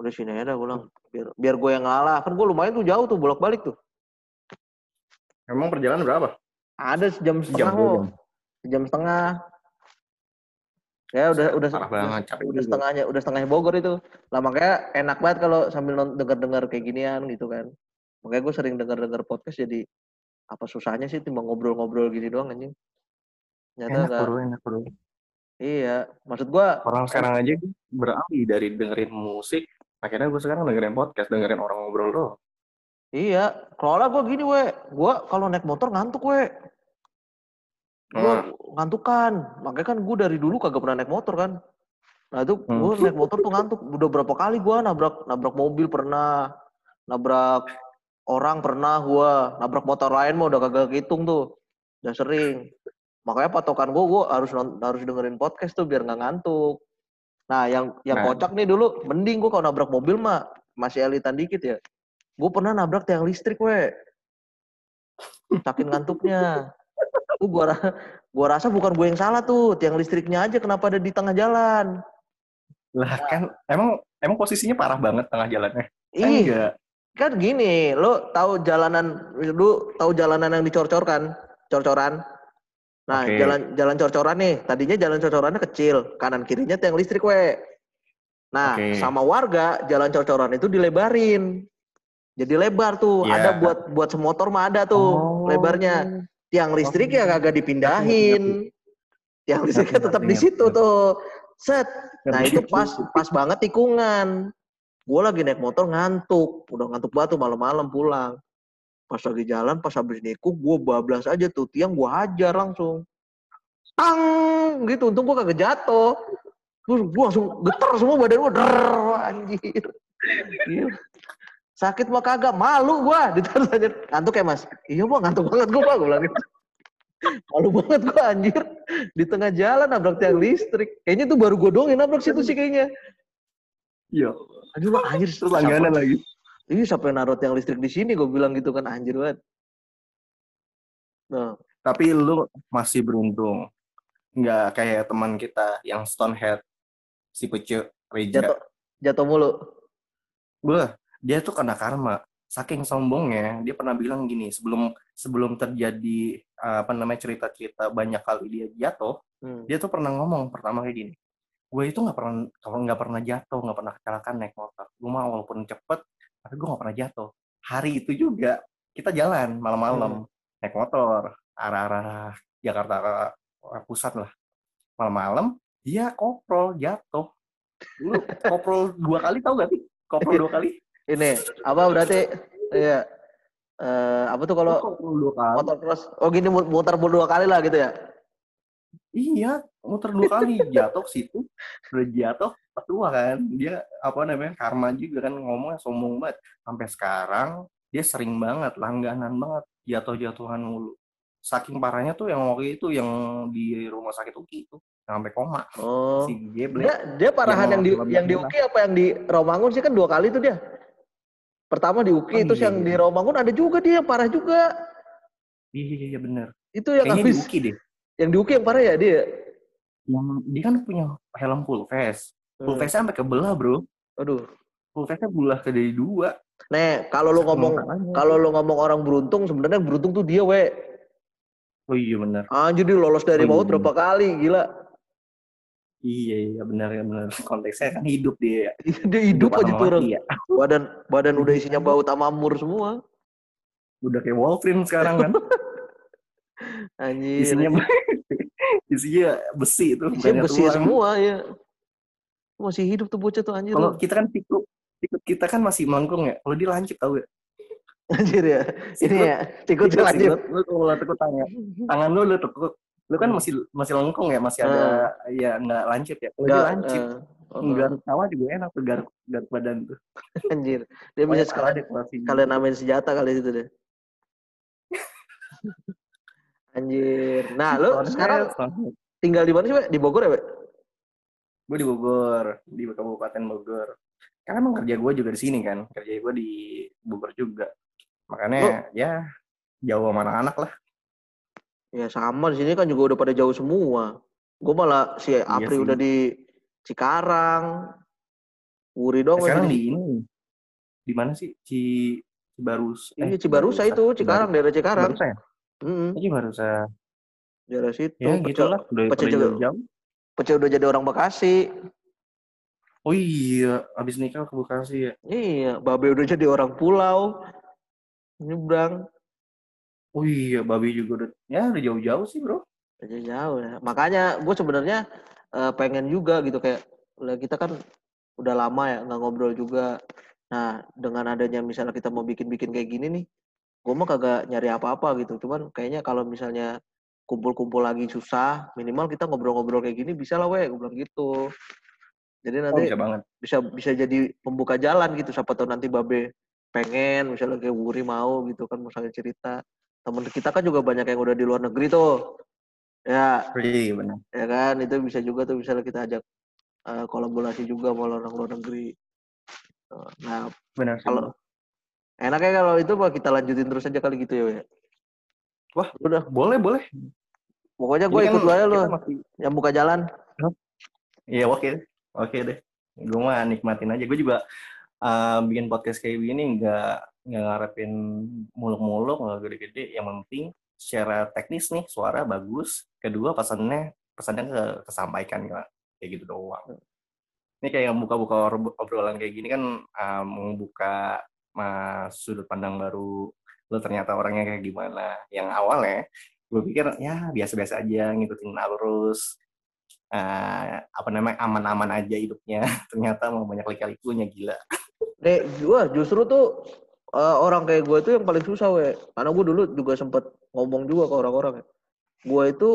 udah sini aja dah gue bilang biar biar gue yang ngalah kan gue lumayan tuh jauh tuh bolak balik tuh Emang perjalanan berapa? ada sejam setengah Sejam, sejam setengah ya udah udah Parah banget, capek udah setengahnya udah setengahnya Bogor itu. Lah makanya enak banget kalau sambil denger-denger kayak ginian gitu kan. Makanya gue sering denger-denger podcast jadi apa susahnya sih timbang ngobrol-ngobrol gini doang anjing? Nyata Enak, enggak bro, enak, bro. iya maksud gue Orang sekarang aja beralih dari dengerin musik, akhirnya gue sekarang dengerin podcast, dengerin orang ngobrol doang. iya kalau gue gini we. Gue kalau naik motor ngantuk we gue Hmm. ngantukan. Makanya kan gue dari dulu kagak pernah naik motor kan. Nah itu Hmm. gue naik motor tuh ngantuk. Udah berapa kali gue nabrak nabrak mobil pernah nabrak orang pernah gue nabrak motor lain mah udah kagak hitung tuh. Udah sering. Makanya patokan gue gue harus harus dengerin podcast tuh biar nggak ngantuk. Nah yang yang Nah. kocak nih dulu mending gue kalau nabrak mobil mah masih elitan dikit ya. Gue pernah nabrak tiang listrik we. Saking ngantuknya tuh gua gua rasa bukan gue yang salah tuh tiang listriknya aja kenapa ada di tengah jalan Lah kan, emang emang posisinya parah banget tengah jalannya. Eh, enggak. kan gini, lo tahu jalanan lu tahu jalanan yang dicor-cor kan? Cor-coran. Nah, Oke. jalan jalan cor-coran nih, tadinya jalan cor-corannya kecil, kanan kirinya tiang listrik we. Nah, Oke. sama warga jalan cor-coran itu dilebarin. Jadi lebar tuh, Iya. ada buat buat semotor mah ada tuh Oh. lebarnya. Tiang listrik ya Oh. kagak dipindahin. Tiang listriknya tetap di situ ngerti. tuh. Set. Nah, itu pas pas banget tikungan. Gue lagi naik motor ngantuk, udah ngantuk banget tuh malam-malam pulang. Pas lagi jalan, pas habis nikung, gue bablas aja tuh tiang gue hajar langsung. Tang gitu, untung gue kagak jatuh. Terus gue langsung getar semua badan gue, anjir. Gila. Sakit mah kagak, malu gue. Ditaruh aja, ngantuk ya mas? Iya bang, ngantuk banget gue bang, gue bilang gitu. Malu banget gue anjir. Di tengah jalan nabrak tiang listrik. Kayaknya tuh baru gue doang yang nabrak situ sih kayaknya. Iya. Aduh bang, anjir. Terus langganan lagi. Iya sampai naruh tiang listrik di sini gue bilang gitu kan anjir banget. Nah, Tapi lu masih beruntung. Nggak kayak teman kita yang stonehead. Si Pece Reja. jatuh jatuh mulu. Gue, dia tuh kena karma. Saking sombongnya, dia pernah bilang gini, sebelum sebelum terjadi uh, apa namanya cerita-cerita banyak kali dia jatuh, Hmm. dia tuh pernah ngomong pertama kayak gini. Gue itu nggak pernah kalau nggak pernah jatuh, nggak pernah kecelakaan naik motor. Gue mah walaupun cepet, tapi gue nggak pernah jatuh. Hari itu juga kita jalan malam-malam naik motor arah-arah Jakarta ke pusat lah. Malam-malam dia koprol jatuh. Lu koprol dua kali tau gak sih? Koprol dua kali? Ini apa berarti? Iya. Eh, apa tuh kalau motor cross? Oh gini mu- muter dua kali lah gitu ya? Iya, muter dua kali jatuh situ, udah jatuh ketua kan. Dia apa namanya karma juga kan ngomongnya sombong banget. Sampai sekarang dia sering banget, langganan banget jatuh-jatuhan mulu. Saking parahnya tuh yang waktu itu yang di rumah sakit UKI itu sampai koma Oh. si Geble. Dia, dia parahan Yang yang, di yang di. UKI apa yang di Romangun sih kan dua kali tuh dia. Pertama di UKI, Oh, terus iya, yang iya. di Romangun ada juga dia yang parah juga. Iya, iya bener. Itu yang Kayaknya di habis UKI deh. yang di UKI yang parah ya dia. Yang dia kan punya helm full face. Full Hmm. face sampai kebelah, Bro. Aduh. Full face-nya belah ke dari dua. Nih, kalau lu ngomong kalau lu ngomong orang beruntung, sebenarnya beruntung tuh dia, we. Oh iya bener. Anjir dia lolos dari Oh, iya, maut berapa kali, gila. Iya, iya benar ya benar. Konteksnya kan hidup dia. dia hidup aja sama tuh orang. ya. Badan badan udah isinya bau tamamur semua. Udah kayak Wolverine sekarang kan. Anjir. isinya isinya besi itu isinya besi tulang. semua ya. Masih hidup tuh bocah tuh anjir. Kalau kita kan tikuk, tikuk kita kan masih melengkung ya. Kalau dia lancip tau gak? Anjir ya. Ini ya, tikut tikuk. Lu kalau tekuk tangan, tangan lu lu kan masih masih lengkung ya, masih ada ya nggak lancip ya. Kalau dia Enggak, lancip, oh, garuk tawa juga enak tuh garuk garuk badan tuh. anjir. Dia bisa sekalian kalian namain senjata kali itu deh. Anjir. Nah, lu Soalnya- sekarang soalnya- tinggal di mana sih? Di Bogor ya, We? gue di Bogor di Kabupaten Bogor karena emang kerja gue juga di sini kan kerja gue di Bogor juga makanya ya jauh sama anak-anak lah Ya sama di sini kan juga udah pada jauh semua. Gue malah si Apri sih. udah di Cikarang. Wuri dong sekarang di ini di mana sih Ci Cibarus Iya Cibarusa itu, Cikarang, daerah Cikarang. Cibarusa ya Mm Cibarusa Daerah situ. ya gitu lah udah pada juga. jauh Pecel udah jadi orang Bekasi. oh iya abis nikah ke Bekasi ya Iya, Babe udah jadi orang pulau. Nyebrang. Oh iya babi juga udah ya udah jauh-jauh sih bro Aja jauh ya. Makanya gue sebenarnya eh, pengen juga gitu kayak lah kita kan udah lama ya nggak ngobrol juga. Nah dengan adanya misalnya kita mau bikin-bikin kayak gini nih, gue mah kagak nyari apa-apa gitu. Cuman kayaknya kalau misalnya kumpul-kumpul lagi susah, minimal kita ngobrol-ngobrol kayak gini bisa lah weh, gue bilang gitu. Jadi oh, nanti bisa banget bisa bisa jadi pembuka jalan gitu. Siapa tahu nanti Babe pengen, misalnya kayak Wuri mau gitu kan, misalnya cerita. Temen kita kan juga banyak yang udah di luar negeri tuh. Ya, iya benar ya kan itu bisa juga tuh misalnya kita ajak eh, kolaborasi juga sama orang luar negeri nah benar kalau enaknya kalau itu mah kita lanjutin terus aja kali gitu ya. Wah. udah boleh boleh pokoknya gue Ini ikut kan aja lo masih- yang buka jalan Iya oke, oke deh. Gue mah nikmatin aja. Gue juga uh, bikin podcast kayak gini nggak nggak ngarepin muluk-muluk nggak gede-gede. Yang penting secara teknis nih suara bagus. Kedua pesannya pesannya ke, kesampaikan kayak gitu doang. Ini kayak buka-buka obrolan kayak gini kan um, membuka uh, sudut pandang baru. Lo ternyata orangnya kayak gimana? Yang awalnya gue pikir ya biasa-biasa aja ngikutin arus uh, apa namanya aman-aman aja hidupnya. Ternyata mau banyak lika-likunya gila. Dek, gue justru tuh uh, orang kayak gue itu yang paling susah we. Karena gue dulu juga sempet ngomong juga ke orang-orang gue itu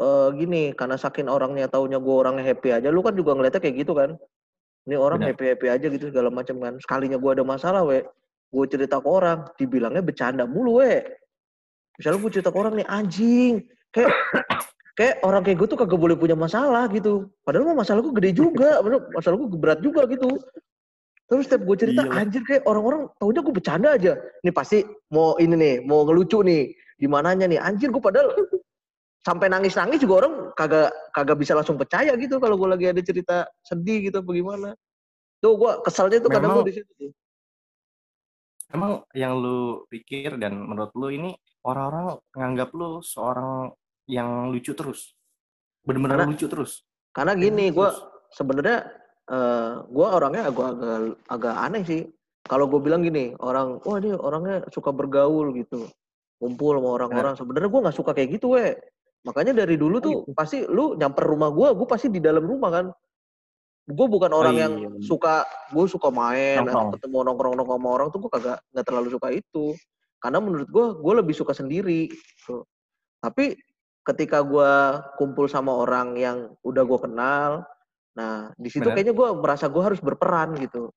uh, gini karena saking orangnya taunya gue orangnya happy aja lu kan juga ngeliatnya kayak gitu kan? Ini orang happy happy aja gitu segala macam kan. Sekalinya gue ada masalah we gue cerita ke orang dibilangnya bercanda mulu we. Misalnya gue cerita ke orang nih anjing kayak kayak orang kayak gue tuh kagak boleh punya masalah gitu. Padahal mah masalah gue gede juga masalah gue berat juga gitu Terus setiap gue cerita, Gila. anjir kayak orang-orang taunya gue bercanda aja. Ini pasti mau ini nih, mau ngelucu nih. Di mananya nih, anjir gue padahal sampai nangis-nangis juga orang kagak kagak bisa langsung percaya gitu kalau gue lagi ada cerita sedih gitu bagaimana. Tuh gue kesalnya tuh kadang gue di situ. Emang yang lu pikir dan menurut lu ini orang-orang nganggap lu seorang yang lucu terus? Bener-bener lucu terus? Karena gini, gue sebenarnya uh, eh, gue orangnya agak agak agak aneh sih. Kalau gue bilang gini, orang, wah ini orangnya suka bergaul gitu, kumpul sama orang-orang. Nah. Sebenarnya gue nggak suka kayak gitu, we. Makanya dari dulu tuh oh, pasti lu nyamper rumah gue, gue pasti di dalam rumah kan. Gue bukan orang oh, iya. yang suka, gue suka main, nongkrong. ketemu nongkrong-nongkrong sama orang tuh gue kagak nggak terlalu suka itu. Karena menurut gue, gue lebih suka sendiri. Gitu. Tapi ketika gue kumpul sama orang yang udah gue kenal, Nah, di situ Benar. kayaknya gue merasa gue harus berperan gitu.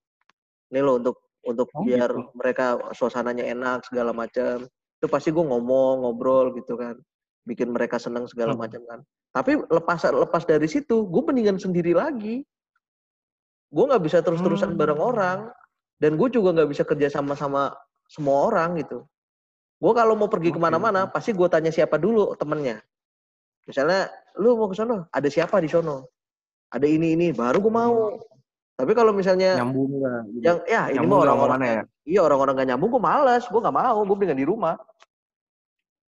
Nih lo untuk untuk oh, biar gitu. mereka suasananya enak segala macam. Itu pasti gue ngomong, ngobrol gitu kan. Bikin mereka seneng segala hmm. macam kan. Tapi lepas lepas dari situ, gue mendingan sendiri lagi. Gue nggak bisa terus-terusan hmm. bareng orang. Dan gue juga nggak bisa kerja sama sama semua orang gitu. Gue kalau mau pergi ke mana-mana, pasti gue tanya siapa dulu temennya. Misalnya, lu mau ke sana, ada siapa di sono? Ada ini ini baru gue mau. Tapi kalau misalnya nyambung gak? yang ya ini mau orang-orang ya? iya orang-orang gak nyambung gue malas gue gak mau gue mendingan di rumah.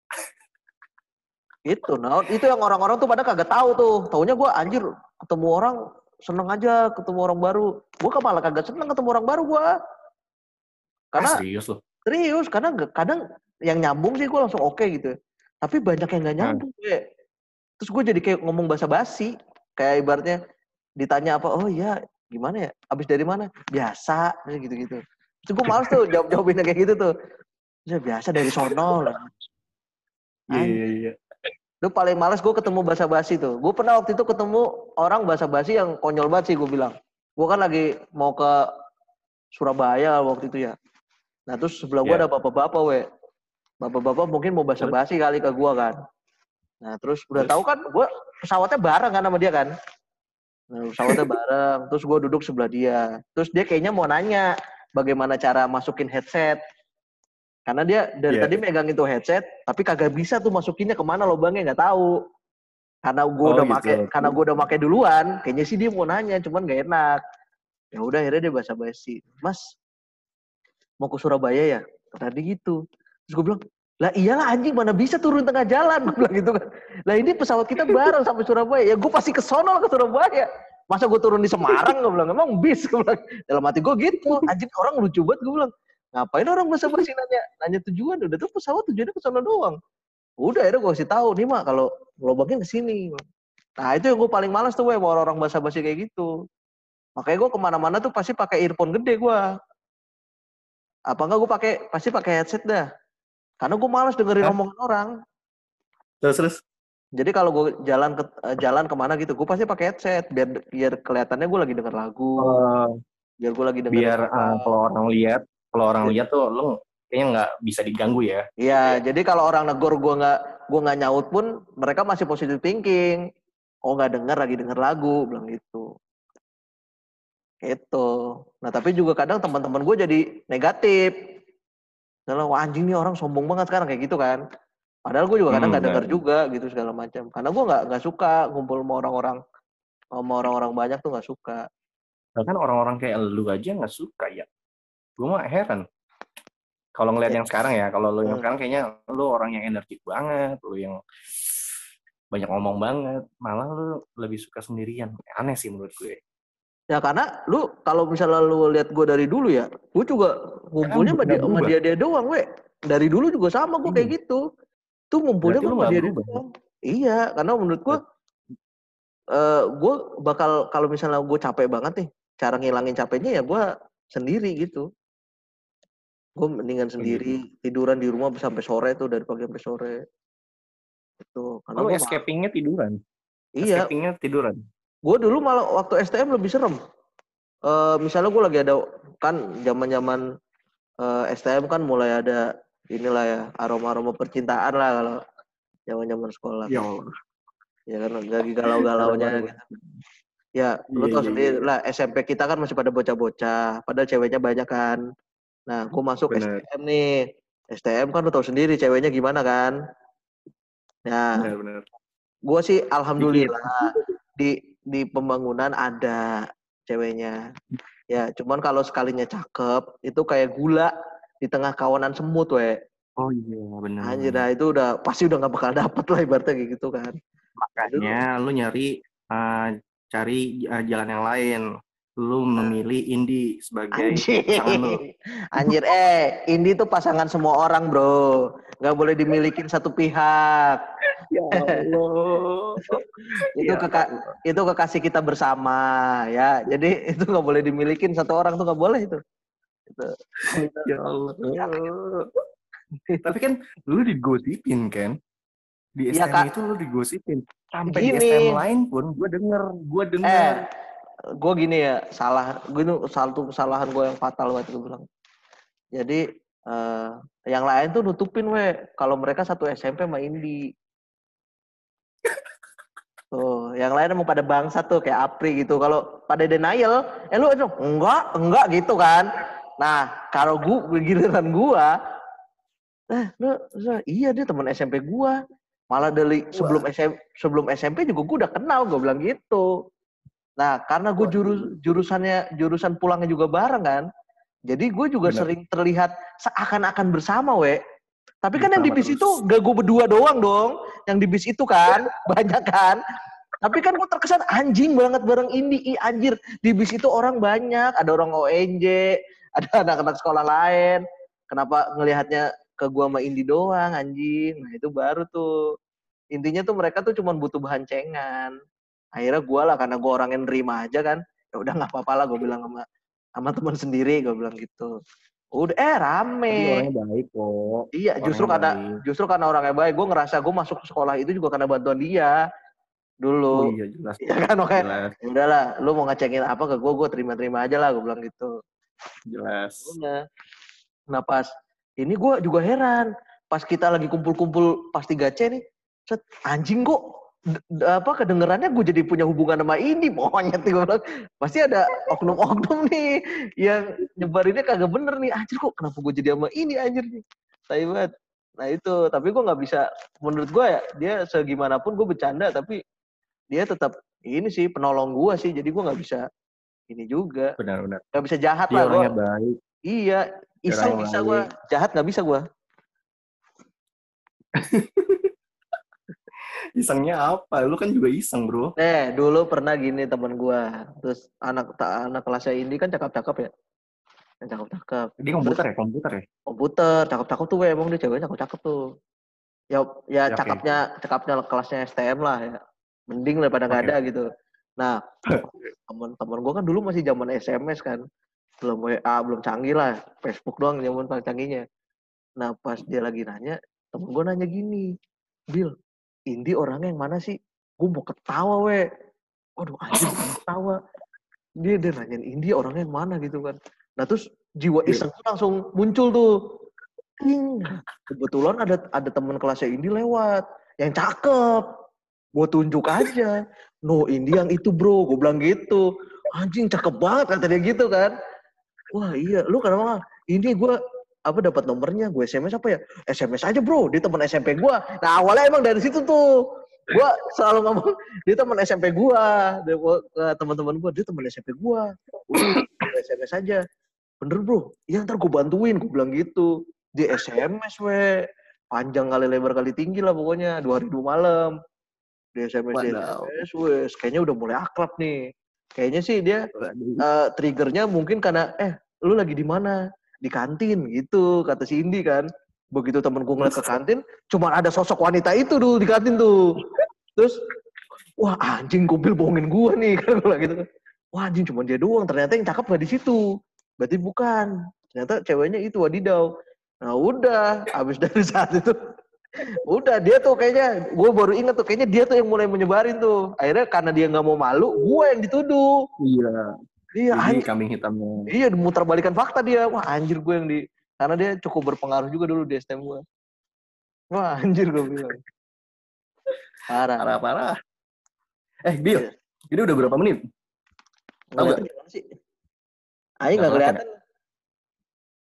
Itu nah itu yang orang-orang tuh pada kagak tahu tuh. Taunya gue anjir ketemu orang seneng aja ketemu orang baru. Gue kan malah kagak seneng ketemu orang baru gue karena ah, serius loh serius karena kadang yang nyambung sih gue langsung oke okay gitu. Tapi banyak yang gak nyambung hmm. terus gue jadi kayak ngomong basa basi kayak ibaratnya ditanya apa oh iya gimana ya? Abis dari mana? Biasa gitu-gitu. Itu gue males tuh jawab jawabin kayak gitu tuh. Ya biasa dari sono. Lah iya iya iya. lu paling males gue ketemu bahasa basi tuh. Gue pernah waktu itu ketemu orang bahasa basi yang konyol banget sih gue bilang. Gue kan lagi mau ke Surabaya waktu itu ya. Nah terus sebelah gue yeah. ada bapak-bapak we. Bapak-bapak mungkin mau bahasa basi kali ke gue kan. Nah terus udah tahu kan gue pesawatnya bareng kan sama dia kan Nah, pesawatnya bareng, terus gue duduk sebelah dia. Terus dia kayaknya mau nanya bagaimana cara masukin headset. Karena dia dari yeah. tadi megang itu headset, tapi kagak bisa tuh masukinnya ke mana lubangnya nggak tahu. Karena gue oh, udah gitu. make, karena gue udah make duluan, kayaknya sih dia mau nanya, cuman gak enak. Ya udah akhirnya dia bahasa basi, Mas, mau ke Surabaya ya? Tadi gitu. Terus gue bilang, lah iyalah anjing mana bisa turun tengah jalan gue bilang gitu kan. Lah ini pesawat kita bareng sampai Surabaya. Ya gue pasti ke sono ke Surabaya. Masa gue turun di Semarang gue bilang emang bis gue bilang. Dalam hati gue gitu. Anjing orang lucu banget gue bilang. Ngapain orang bahasa basi nanya nanya tujuan udah tuh pesawat tujuannya ke sono doang. Udah akhirnya gue kasih tahu nih mak kalau lobangnya ke sini. Nah itu yang gue paling malas tuh gue orang-orang bahasa basi kayak gitu. Makanya gue ke mana-mana tuh pasti pakai earphone gede gue. Apa enggak gue pakai pasti pakai headset dah karena gue malas dengerin Hah? omongan orang. Terus terus. Jadi kalau gue jalan ke eh, jalan ke mana gitu, gue pasti pakai headset biar biar kelihatannya gue lagi denger lagu. Uh, biar gue lagi denger. Biar uh, kalau orang lihat, kalau orang lihat tuh lo kayaknya nggak bisa diganggu ya. Iya, jadi kalau orang negor gue nggak gue nggak nyaut pun mereka masih positive thinking. Oh nggak denger lagi denger lagu, bilang gitu. Itu. Nah tapi juga kadang teman-teman gue jadi negatif Dalam wah anjing nih orang sombong banget sekarang kayak gitu kan. Padahal gue juga kadang nggak hmm, dengar juga gitu segala macam. Karena gue nggak nggak suka ngumpul sama orang-orang sama orang-orang banyak tuh nggak suka. bahkan orang-orang kayak lu aja nggak suka ya gue mah heran kalau ngeliat Ya. yang sekarang ya kalau lu yang Hmm. sekarang kayaknya lu orang yang energik banget lu yang banyak ngomong banget malah lu lebih suka sendirian aneh sih menurut gue Ya karena lu kalau misalnya lu lihat gue dari dulu ya, gue juga ngumpulnya sama dia, sama dia dia doang, we. Dari dulu juga sama gue kayak Iya. gitu. Tuh ngumpulnya sama dia dia doang. Iya, karena menurut gue, eh gue bakal kalau misalnya gue capek banget nih, cara ngilangin capeknya ya gue sendiri gitu. Gue mendingan gitu. sendiri tiduran di rumah sampai sore tuh dari pagi sampai sore. Itu karena gua escapingnya tiduran iya, escapingnya tiduran Gue dulu malah waktu STM lebih serem. Eh misalnya gue lagi ada kan zaman-zaman eh, STM kan mulai ada inilah ya aroma-aroma percintaan lah kalau zaman-zaman sekolah. ya Ya kan lagi galau-galaunya gitu. Ya, lu Iya, tau iya, sendiri iya. lah SMP kita kan masih pada bocah-bocah, padahal ceweknya banyak kan. Nah, gue masuk Bener. STM nih. STM kan lu tau sendiri ceweknya gimana kan. Nah, benar-benar gue sih alhamdulillah di di pembangunan ada ceweknya. Ya cuman kalau sekalinya cakep itu kayak gula di tengah kawanan semut we. Oh iya benar anjir dah itu udah pasti udah nggak bakal dapet lah ibaratnya kayak gitu kan. Makanya lu nyari uh, cari uh, jalan yang lain lu memilih Indi sebagai pasangan lu. Anjir anjir eh Indi tuh pasangan semua orang bro. Nggak boleh dimilikin satu pihak. Ya Allah. Itu Ya keka- itu kekasih kita bersama ya. Jadi itu nggak boleh dimilikin satu orang tuh nggak boleh itu. Itu. Ya Allah. Tapi kan lu digosipin kan di Iya, STM Kak. itu lu digosipin. Sampai Gini. di STM lain pun gue denger gue eh denger gue gini ya salah gue itu satu kesalahan gue yang fatal waktu gue bilang. Jadi eh, yang lain tuh nutupin we. Kalau mereka satu SMP sama Indi. Tuh yang lain emang pada bangsa tuh kayak Apri gitu. Kalau pada denial eh lu itu enggak enggak gitu kan. Nah kalau gue giliran gua eh lu, lu- iya dia teman SMP gua. Malah dari sebelum SMP sebelum SMP juga gue udah kenal gue bilang gitu nah karena gue jurus jurusannya jurusan pulangnya juga bareng kan jadi gue juga Benar. sering terlihat seakan-akan bersama we. Tapi kan yang di bis terus. itu gak gue berdua doang dong yang di bis itu kan banyak kan. Tapi kan gue terkesan anjing banget bareng Indi. Ih, anjir di bis itu orang banyak. Ada orang ONJ ada anak-anak sekolah lain. Kenapa ngelihatnya ke gua sama Indi doang anjing? Nah itu baru tuh. Intinya tuh mereka tuh cuma butuh bahan cengan akhirnya gua lah karena gua orang yang nerima aja kan ya udah nggak apa-apa lah gue bilang sama sama teman sendiri gue bilang gitu udah eh rame Tapi orangnya baik kok Iya, Orangnya justru karena baik. justru karena orangnya baik, gue ngerasa gue masuk sekolah itu juga karena bantuan dia oh dulu. iya jelas Iya kan, oke. jelas Ya udahlah, lu mau ngecengin apa ke gue, gue terima-terima aja lah, gue bilang gitu. jelas Udah. Nah pas ini gue juga heran, pas kita lagi kumpul-kumpul pas 3C nih, set, anjing kok apa kedengerannya gue jadi punya hubungan sama ini monyet gue bilang pasti ada oknum-oknum nih yang nyebarinnya kagak bener nih. Anjir kok kenapa gue jadi sama ini anjir? Nih tai banget. Nah itu. Tapi gue nggak bisa menurut gue ya dia segimanapun gue bercanda tapi dia tetap ini sih penolong gue sih. Jadi gue nggak bisa ini juga. Benar-benar nggak bisa jahat dia lah gue baik. Iya iseng bisa gue jahat nggak bisa gue isengnya apa lu kan juga iseng bro Eh, dulu pernah gini temen gua. Terus anak ta- anak kelasnya ini kan cakep-cakep ya. Yang cakep-cakep. dia komputer ya komputer ya Komputer, cakep-cakep tuh emang dia ceweknya cakep-cakep tuh. Ya ya Ya, oke. cakepnya cakepnya kelasnya STM lah ya. Mending daripada nggak Oke. ada gitu. Nah, temen-temen gua kan dulu masih zaman SMS kan. Belum WA, belum canggih lah. Facebook doang zaman paling canggihnya. Nah, pas dia lagi nanya, temen gua nanya gini, Bill, Indi orangnya yang mana sih? Gue mau ketawa, we. Waduh, anjing ketawa. Dia, dia nanyain Indi orangnya yang mana gitu kan. Nah, terus jiwa Iya. iseng tuh langsung muncul tuh. Ting. Kebetulan ada ada teman kelasnya Indi lewat. Yang cakep. Gue tunjuk aja. No, Indi yang itu bro. Gue bilang gitu. Anjing cakep banget kata dia gitu kan. Wah iya, lu kenapa? Ini gue apa dapat nomornya? Gue SMS apa ya? SMS aja bro. Dia teman SMP gue nah awalnya emang dari situ tuh. Gua selalu ngomong dia teman SMP dia ke teman-teman gua, dia teman SMP gua. Udah SMS aja. Bener bro, iya ntar gue bantuin, gue bilang gitu. Di SMS we, panjang kali lebar kali tinggi lah pokoknya, dua hari dua malam. Di SMS, di Wadaw. SMS wes, kayaknya udah mulai akrab nih. Kayaknya sih dia eh, triggernya mungkin karena eh lu lagi di mana di kantin gitu kata si Indi kan. Begitu temen gue ngeliat ke kantin cuma ada sosok wanita itu dulu di kantin tuh. Terus wah anjing kumpil bohongin gue nih kan gue gitu kan. Wah anjing cuma dia doang ternyata yang cakep gak di situ. Berarti bukan. Ternyata ceweknya itu wadidaw nah udah abis dari saat itu udah dia tuh kayaknya gue baru inget tuh kayaknya dia tuh yang mulai menyebarin tuh. Akhirnya karena dia nggak mau malu gue yang dituduh. Iya. Iya, Jadi anjir. kambing hitamnya. Iya, muter balikan fakta dia. Wah, anjir gue yang di karena dia cukup berpengaruh juga dulu di STM gue. Wah, anjir gue bilang. Parah. Parah-parah. Eh, Bill. Iya. Ini udah berapa menit? Tahu sih? Aing Nggak kelihatan kelihatan.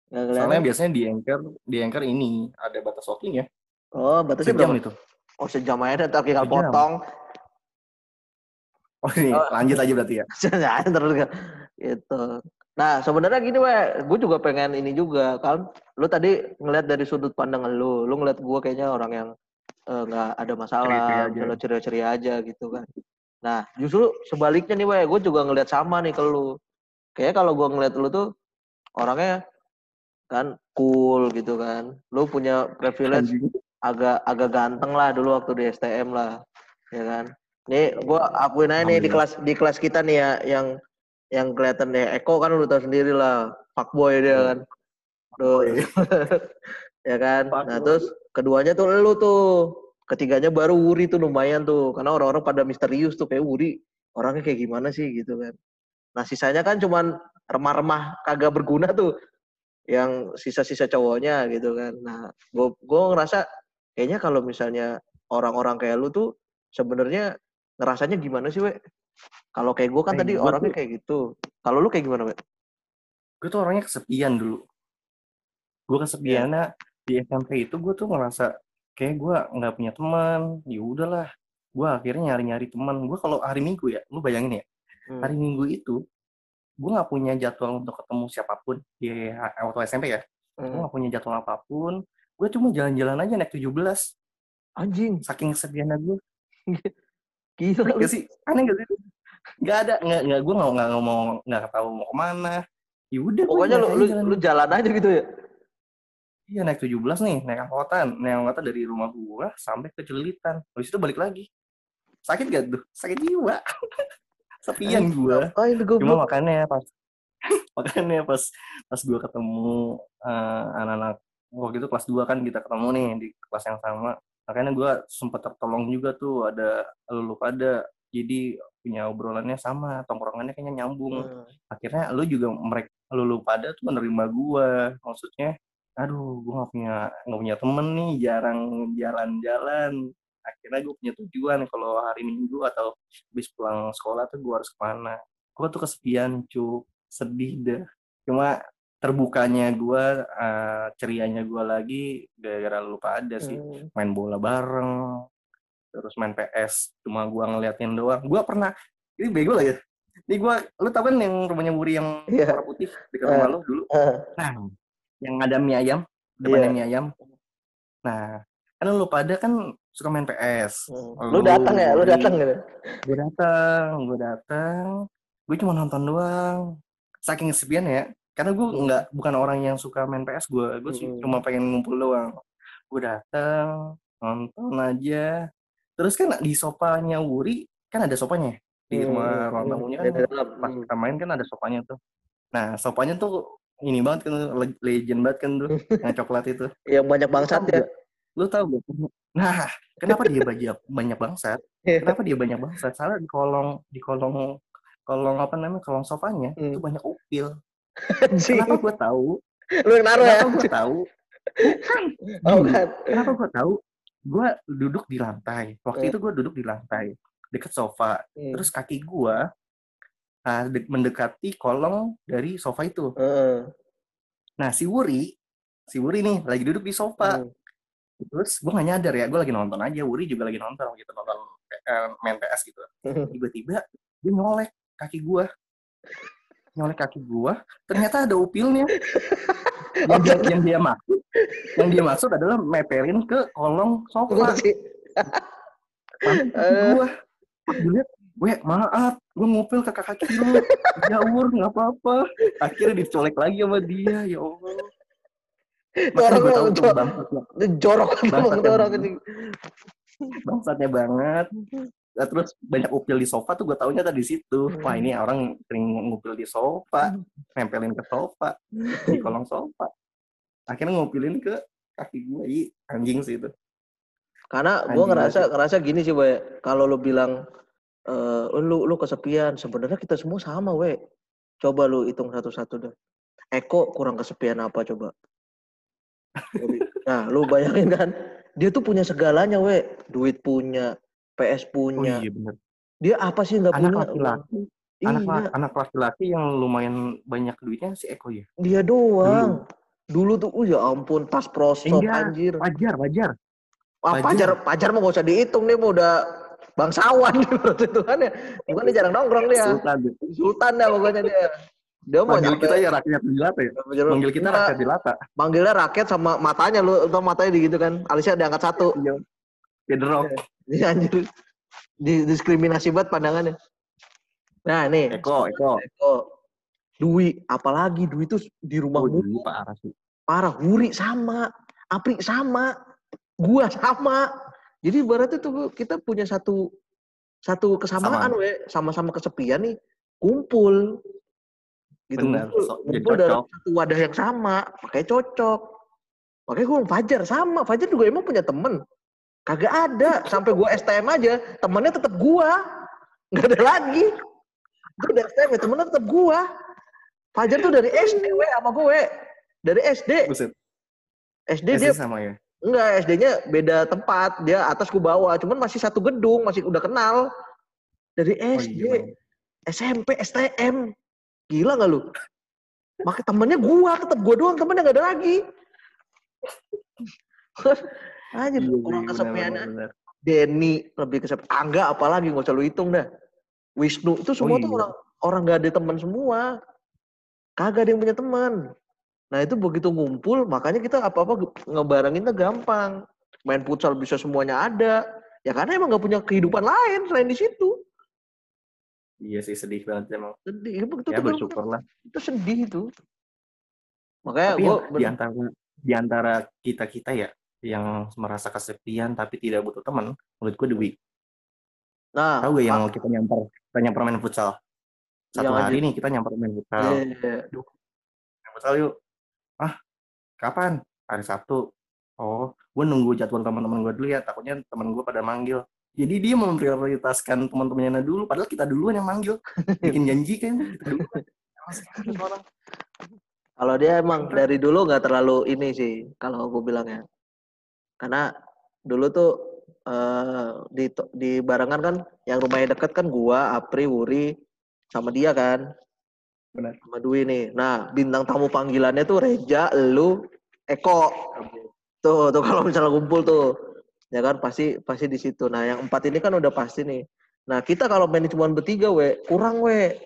Nggak Soalnya kelihatan. biasanya di anchor, di anchor ini ada batas walking ya. Oh, batasnya Sejam berapa? itu. Oh, sejam aja ntar Sejam. potong. Oh ini Oh. lanjut aja berarti ya. Terus kan. Gitu. Nah, sebenarnya gini, we, gue juga pengen ini juga kan. Lu tadi ngeliat dari sudut pandangan lu, lu ngeliat gue kayaknya orang yang eh, nggak ada masalah, kalau ceria-ceria aja gitu kan. Nah, justru sebaliknya nih, we, gue juga ngeliat sama nih ke lu. Kayaknya kalau gue ngeliat lu tuh orangnya kan cool gitu kan. Lu punya privilege agak agak ganteng lah dulu waktu di STM lah, ya kan. Nih, gua akuin aja nih di kelas di kelas kita nih ya yang yang kelihatan deh Eko kan udah tahu sendiri lah, fuckboy dia kan. Tuh. ya kan. Nah, terus keduanya tuh lu tuh. Ketiganya baru Wuri tuh lumayan tuh. Karena orang-orang pada misterius tuh kayak Wuri. Orangnya kayak gimana sih gitu kan. Nah, sisanya kan cuman remah-remah kagak berguna tuh. Yang sisa-sisa cowoknya gitu kan. Nah, gua gua ngerasa kayaknya kalau misalnya orang-orang kayak lu tuh sebenarnya ngerasanya gimana sih, we? Kalau kayak gue kan Eh, tadi gua orangnya tuh- kayak gitu. Kalau lu kayak gimana, we? Gue tuh orangnya kesepian dulu. Gue kesepiannya di SMP itu gue tuh ngerasa kayak gue nggak punya teman. Ya udahlah. Gue akhirnya nyari-nyari teman. Gue kalau hari Minggu ya, lu bayangin ya. Hmm. Hari Minggu itu gue nggak punya jadwal untuk ketemu siapa pun di waktu SMP ya. Gue Hmm. nggak punya jadwal apa pun. Gue cuma jalan-jalan aja naik 17. Anjing, Saking kesepiannya gue. gila lu. Gak sih? Aneh gak sih? Gak ada. Nggak, nggak, gue nggak, nggak mau, nggak tahu mau ke mana. Ya udah. Pokoknya lu, lu, jalan. lu jalan aja gitu ya. Iya naik 17 nih, naik angkotan. Naik angkotan dari rumah gua sampai ke Celilitan. Habis itu balik lagi. Sakit gak tuh? Sakit jiwa. Sepian gua. Oh, ini Cuma goblok. makanya pas makanya pas pas gua ketemu eh, anak-anak waktu itu kelas 2 kan kita ketemu nih di kelas yang sama. Makanya gua sempat tertolong juga tuh ada lu pada. Jadi punya obrolannya sama, tongkrongannya kayaknya nyambung. Hmm. akhirnya lu juga mereka lu, pada tuh menerima gua. Maksudnya aduh gua nggak punya nggak punya temen nih jarang jalan-jalan. Akhirnya gue punya tujuan kalau hari minggu atau habis pulang sekolah tuh gua harus ke mana. Gua tuh kesepian cu. Sedih deh. Cuma terbukanya gua eh, cerianya gua lagi gara-gara lu pada sih. Hmm. main bola bareng terus main PS cuma gua ngeliatin doang. Gua pernah ini bego lah ya. Ini gua lu tau kan yang rumahnya Wuri yang Iya. warna putih dekat rumah lu dulu? Eh, nah yang ada mie ayam depannya Iya. mie ayam. Nah kan lu pada kan suka main PS hmm. Lu datang ya, lu datang gitu. gue datang gue datang gue cuma nonton doang. Saking kesepian ya karena gue Hmm. nggak bukan orang yang suka main PS gue gue sih Hmm. cuma pengen ngumpul doang gue datang nonton aja terus kan di sopanya Wuri kan ada sopanya di rumah ruang tamunya kan dalam. pas Hmm. kita main kan ada sopanya tuh nah sopanya tuh ini banget kan le- legend banget kan tuh yang coklat itu Yang banyak bangsat ya. lu tau gak nah kenapa dia banyak banyak bangsat Iya. kenapa dia banyak bangsat soalnya di kolong di kolong kolong apa namanya kolong sofanya Hmm. itu banyak upil. Kenapa gue tahu? Lu yang naruh ya? kenapa gue tahu? Bukan. Oh, Gini, kan. kenapa gue tahu? Gue duduk di lantai. Waktu Eh. itu gue duduk di lantai deket sofa. Hmm. terus kaki gue ah, de- mendekati kolong dari sofa itu. Heeh. nah si Wuri si Wuri nih lagi duduk di sofa. Hmm. terus gue gak nyadar ya gue lagi nonton aja. Wuri juga lagi nonton gitu nonton eh, main PS gitu. Tiba-tiba dia nyolek kaki gue nyolek kaki gue ternyata ada upilnya yang dia, yang dia masuk yang dia masuk adalah mepelin ke kolong sofa Kursi. gue dilihat Weh, maaf, gue ngupil ke kakak kilo. Ya, Wur, nggak apa-apa. Akhirnya dicolek lagi sama dia, ya Allah. Orang gue jorok kan Bangsat emang tuh ya, orang Bang. ini. bangsatnya banget. Nah, terus banyak upil di sofa tuh gue taunya tadi situ. Wah ini orang sering ngupil di sofa, nempelin ke sofa, di kolong sofa. Akhirnya ngupilin ke kaki gue, Ih, anjing sih itu. Karena gue ngerasa ngerasa gini sih, Boy. Kalau lu bilang eh lu lu kesepian, sebenarnya kita semua sama, we. Coba lu hitung satu-satu dah. Eko kurang kesepian apa coba? Nah, lu bayangin kan, dia tuh punya segalanya, we. Duit punya, PS Oh punya. iya bener. Dia apa sih nggak Anak punya? laki-laki, anak, Iya, anak laki-laki yang lumayan banyak duitnya si Eko ya. dia doang. Dulu tuh, oh ya ampun, tas prosop Enggak. anjir. Wajar, wajar. Wah, Wajar. pajar, pajar mah gak usah dihitung nih, mah udah bangsawan menurut itu kan ya. Bukan dia jarang nongkrong dia. Sultan. Sultan dah pokoknya dia. Dia mau Manggil kita ya rakyat jelata ya. Manggil kita Enggak, rakyat jelata. manggilnya rakyat sama matanya lu, atau matanya di gitu kan. Alisnya diangkat satu. Iya. Pedro. Ini anjir. Di, diskriminasi banget pandangannya. Nah, nih. Eko, Eko. Eko. Dwi, apalagi Dwi tuh di rumah Oh, dulu parah sih. parah. Huri sama. Apri sama. Gua sama. Jadi ibaratnya tuh kita punya satu satu kesamaan we. Sama-sama kesepian nih. Kumpul. Gitu Bener, kumpul, so- kumpul dalam satu wadah yang sama. Makanya cocok. Makanya gue Fajar sama. Fajar juga emang punya temen kagak ada. Sampai gua STM aja temennya tetap gua. Nggak ada lagi. Gue dari STM ya temennya tetap gua. Fajar tuh dari SD we sama gue dari SD Buset. SD SD dia sama ya. enggak SD-nya beda tempat. Dia atas ku bawah. Cuman masih satu gedung masih udah kenal. Dari Oh, SD iya, Bang. SMP STM gila nggak lu? Makanya temennya gua tetap gua doang. Temennya nggak ada lagi Anjir, Iya, orang iya, kesepian. Denny lebih kesepian Angga apalagi nggak usah lu hitung dah. Wisnu itu semua Oh, tuh iya. orang orang nggak ada teman semua. Kagak ada yang punya teman. Nah itu begitu ngumpul makanya kita apa apa ngebarenginnya gampang. Main futsal bisa semuanya ada. Ya karena emang nggak punya kehidupan lain selain di situ. Iya sih sedih banget emang. sedih itu, itu, Ya itu, bersyukur lah. itu sedih itu. Makanya Tapi gue yang di antara di antara kita kita ya yang merasa kesepian tapi tidak butuh teman, menurut gue Dewi. nah Tahu gak yang kita nyamper kita nyamper main futsal? Satu Yang hari aja- nih kita nyamper main futsal. iya, iya. Main futsal yuk. Ah, kapan? Hari Sabtu. Oh, gue nunggu jadwal teman-teman gue dulu ya. Takutnya teman gue pada manggil. Jadi dia memprioritaskan teman-temannya dulu, padahal kita duluan yang manggil. Bikin janji kan. Kita duluan. Orang. Kalau dia emang dari dulu nggak terlalu ini sih, kalau gue bilangnya. Karena dulu tuh eh, di di barengan kan, yang rumahnya deket kan gua, Apri, Wuri, sama dia kan, Benar. sama Dwi nih. Nah, bintang tamu panggilannya tuh Reja, lu, Eko. Tuh, tuh kalau misalnya kumpul tuh, ya kan pasti pasti di situ. Nah, yang empat ini kan udah pasti nih. Nah, kita kalau main cuma bertiga, we, kurang we.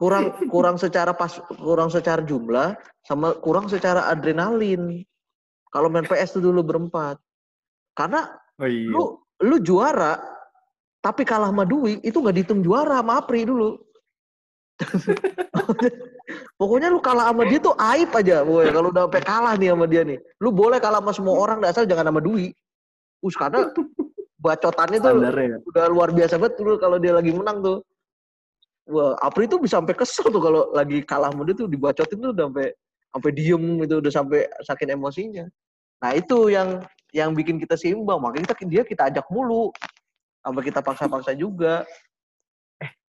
Kurang kurang secara pas kurang secara jumlah sama kurang secara adrenalin. Kalau main PS tuh dulu berempat. Karena Oh iya. lu lu juara tapi kalah sama Dwi itu nggak dihitung juara sama Apri dulu. Pokoknya lu kalah sama dia tuh aib aja. Kalau udah sampai kalah nih sama dia nih. Lu boleh kalah sama semua orang, asal jangan sama Dwi. Us karena bacotannya tuh Standarnya. udah luar biasa banget dulu kalau dia lagi menang tuh. Wah, Apri tuh bisa sampai kesel tuh kalau lagi kalah sama dia tuh dibacotin tuh udah sampai sampai diem itu udah sampai saking emosinya. Nah, itu yang yang bikin kita seimbang. Makanya kita dia kita ajak mulu. Sampai kita paksa-paksa juga.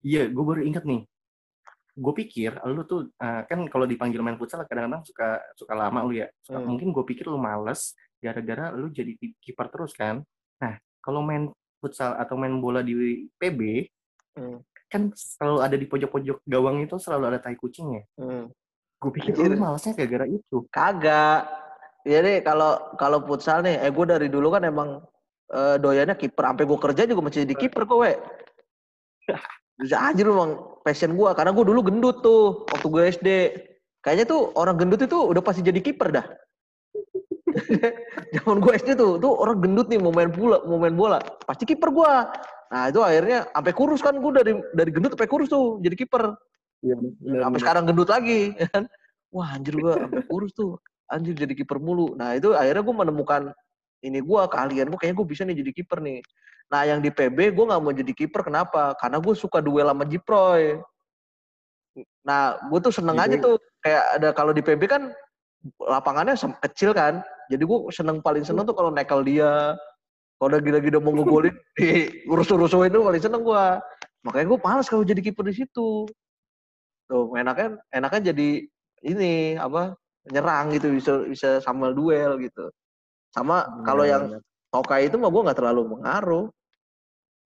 Iya, gue baru inget nih. Gue pikir lu tuh eh, kan kalau dipanggil main futsal kadang-kadang suka suka lama lu ya. Suka- Hmm. Mungkin gue pikir lu males gara-gara lu jadi ki- kiper terus kan. Nah, kalau main futsal atau main bola di PB Hmm. kan selalu ada di pojok-pojok gawang itu selalu ada tai kucingnya. Hmm. Gue pikir Anjir. lu malesnya gara-gara itu. Kagak. Iya nih kalau kalau futsal nih, eh gue dari dulu kan emang eh, doyannya kiper. Sampai gue kerja juga masih jadi kiper kok, we. Bisa aja lu emang passion gue. Karena gue dulu gendut tuh waktu gue SD. Kayaknya tuh orang gendut itu udah pasti jadi kiper dah. Zaman gue SD tuh, tuh orang gendut nih mau main bola, mau main bola, pasti kiper gue. Nah itu akhirnya sampai kurus kan gue dari dari gendut sampai kurus tuh jadi kiper. Iya, Sampai sekarang gendut lagi. ya kan. Wah anjir gue sampai kurus tuh. Anjir jadi kiper mulu. Nah itu akhirnya gue menemukan ini gue keahlian gue kayaknya gue bisa nih jadi kiper nih. Nah yang di PB gue nggak mau jadi kiper kenapa? Karena gue suka duel sama Jiproy. Nah gue tuh seneng aja Jadi- tuh kayak ada kalau di PB kan lapangannya kecil kan. Jadi gue seneng paling seneng tuh kalau nekel dia. Kalau udah gila-gila mau ngegolin di urus-urusin itu paling seneng gue. Makanya gue males kalau jadi kiper di situ. Tuh enaknya enaknya jadi ini apa nyerang gitu bisa bisa sambil duel gitu. Sama kalau yang Tokai itu mah gue nggak terlalu mengaruh.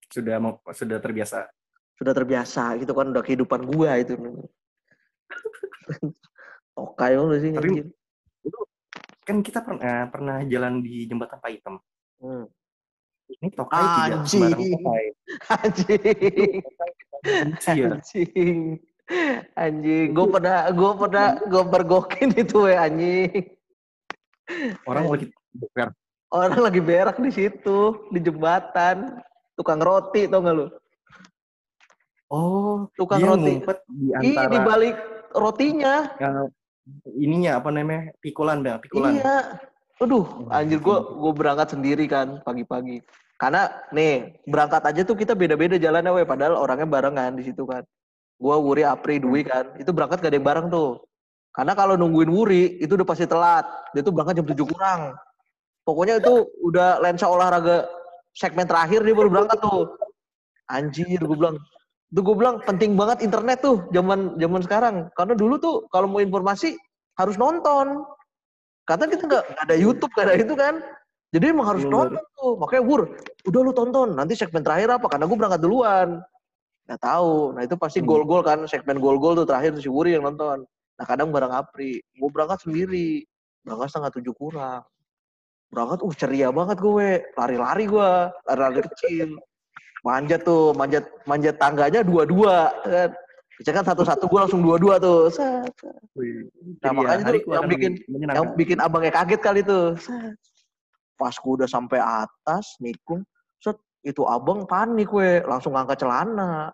sudah sudah terbiasa. Sudah terbiasa gitu kan udah kehidupan gue itu. Tokai lu sih. Tapi-. Kan kita pernah pernah jalan di jembatan Pak Hitam. Hmm. Ini tokai tidak Anjing. sembarang tokai. Anjing. Anjing. Anjing. Gue pernah gue pernah gue bergokin itu we anjing. Orang lagi beker. Orang lagi berak di situ di jembatan. Tukang roti tau gak lu? Oh, Tukang dia roti. ngumpet di Ih, antara di balik rotinya. eh, ininya apa namanya? Pikulan, Bang, pikulan. Iya. Aduh, anjir gue gue berangkat sendiri kan pagi-pagi. Karena nih berangkat aja tuh kita beda-beda jalannya, we. Padahal orangnya barengan di situ kan. Gua Wuri, Apri, Dwi kan. Itu berangkat gak ada yang bareng tuh. Karena kalau nungguin Wuri itu udah pasti telat. Dia tuh berangkat jam 7 kurang. Pokoknya itu udah lensa olahraga segmen terakhir dia baru berangkat tuh. Anjir, gue bilang. Itu gue bilang penting banget internet tuh zaman zaman sekarang. Karena dulu tuh kalau mau informasi harus nonton. Karena kita nggak ada YouTube, nggak ada itu kan. Jadi emang harus Bener. nonton tuh. Makanya Wur, udah lu tonton. Nanti segmen terakhir apa? Karena gue berangkat duluan. Nggak tahu. Nah itu pasti Hmm. gol-gol kan. Segmen gol-gol tuh terakhir tuh si Wuri yang nonton. Nah kadang bareng Apri. Gue berangkat sendiri. Berangkat setengah tujuh kurang. Berangkat, uh ceria banget gue. Lari-lari gue. Lari-lari kecil. Manjat tuh. Manjat manjat tangganya dua-dua. Kan. Biasanya kan satu-satu gue langsung dua-dua tuh. Nah, ceria. makanya tuh yang bikin- yang bikin abangnya kaget kali tuh. Pas gue udah sampai atas, nikung, itu abang panik we, langsung ngangkat celana.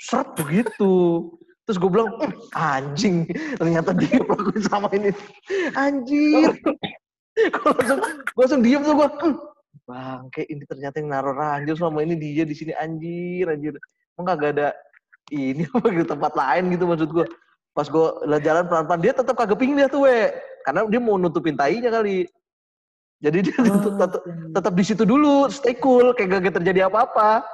Seret begitu. Terus gue bilang, "Eh, anjing, ternyata dia pelakuin sama ini. Anjir. gue langsung, gue langsung diem tuh gue. Bangke, ini ternyata yang naruh ranjau selama ini dia di sini anjir, anjir. Emang kagak ada ini apa gitu tempat lain gitu maksud gue. Pas gue jalan pelan-pelan dia tetap kagak pingin dia tuh we. Karena dia mau nutupin tainya kali. Jadi dia tetap, tetap, tetap di situ dulu, stay cool, kayak gak terjadi apa-apa.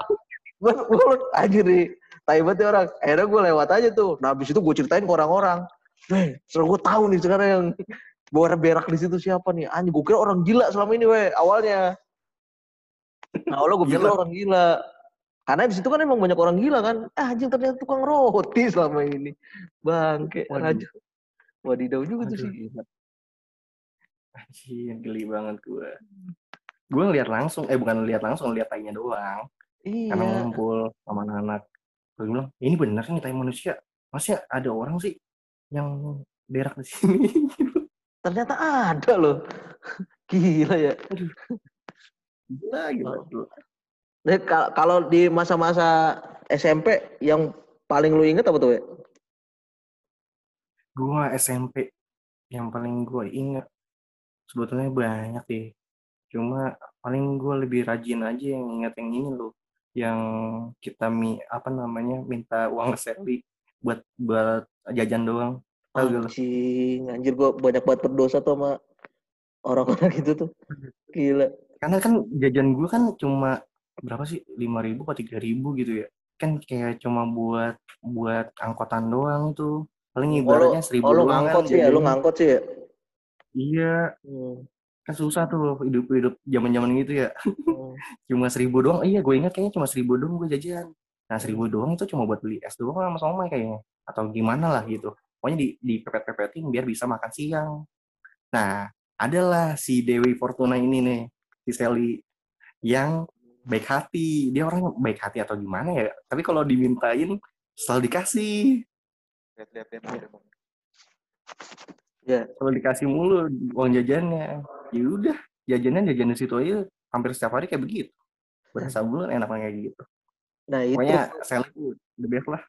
Gue gue anjir nih, tai banget ya orang. Akhirnya gue lewat aja tuh. Nah habis itu gue ceritain ke orang-orang. Weh, setelah gue tahu nih sekarang yang bawa berak di situ siapa nih? Anjir, gue kira orang gila selama ini weh, awalnya. Nah, awalnya gue pikir orang gila. Karena di situ kan emang banyak orang gila kan. Ah, anjing ternyata tukang roti selama ini. Bangke, Waduh. Wadidaw juga tuh sih. Gila. Anjir, geli banget gue. Gue ngeliat langsung, eh bukan ngeliat langsung, ngeliat tainya doang. Karena Iya. ngumpul sama anak-anak. Gue bilang, ini bener nih tai manusia. Masih ada orang sih yang berak di sini. Ternyata ada loh. Gila ya. gila, gila. Oh. Nah, ka- kalau di masa-masa SMP yang paling lu inget apa tuh, we? Gue SMP yang paling gue inget sebetulnya banyak sih. Cuma paling gue lebih rajin aja yang inget yang ini loh. Yang kita mi apa namanya minta uang seri buat buat jajan doang. Anjing, anjir gua banyak banget berdosa tuh sama orang-orang gitu tuh. Gila. Karena kan jajan gue kan cuma berapa sih? lima ribu atau tiga ribu gitu ya. Kan kayak cuma buat buat angkotan doang itu. Paling ibaratnya seribu Oh, lu doang ngangkot kan sih ya, lu ngangkot sih ya. Iya, Hmm. kan susah tuh hidup-hidup zaman-zaman gitu ya. hmm. Cuma seribu doang. Iya, gue ingat kayaknya cuma seribu doang gue jajan. Nah, seribu doang itu cuma buat beli es doang sama somai kayaknya. Atau gimana lah gitu. Pokoknya di, di pepet-pepetin biar bisa makan siang. Nah, adalah si Dewi Fortuna ini nih, si Sally yang baik hati. Dia orang baik hati atau gimana ya? Tapi kalau dimintain selalu dikasih. Lihat-lihat. Ya. Selalu dikasih mulu uang jajannya. Ya udah, jajannya jajanan situ aja hampir setiap hari kayak begitu. Berasa bulan enak kayak gitu. Nah itu. Pokoknya Sally the best lah.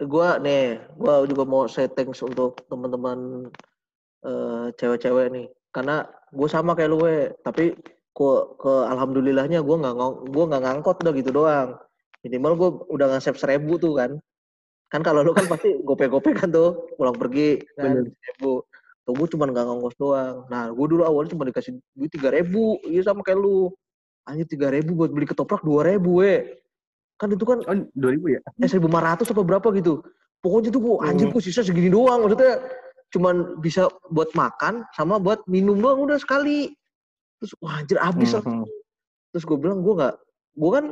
Gue nih, gue juga mau setting untuk teman-teman uh, cewek-cewek nih karena gue sama kayak lu we tapi kok ke alhamdulillahnya gue nggak gue nggak ngangkot udah gitu doang minimal gue udah ngasep seribu tuh kan kan kalau lu kan pasti gope-gope kan tuh pulang pergi kan seribu tuh gue cuma nggak ngongkos doang. Nah gue dulu awalnya cuma dikasih duit tiga ribu. Iya sama kayak lu. Hanya tiga ribu buat beli ketoprak dua ribu we. Kan itu kan oh, dua ribu ya? Eh seribu lima ratus apa berapa gitu. Pokoknya tuh gue anjir gue sisa segini doang maksudnya. Cuman bisa buat makan sama buat minum doang udah sekali. Terus wah anjir habis mm-hmm. terus gue bilang gue nggak gue kan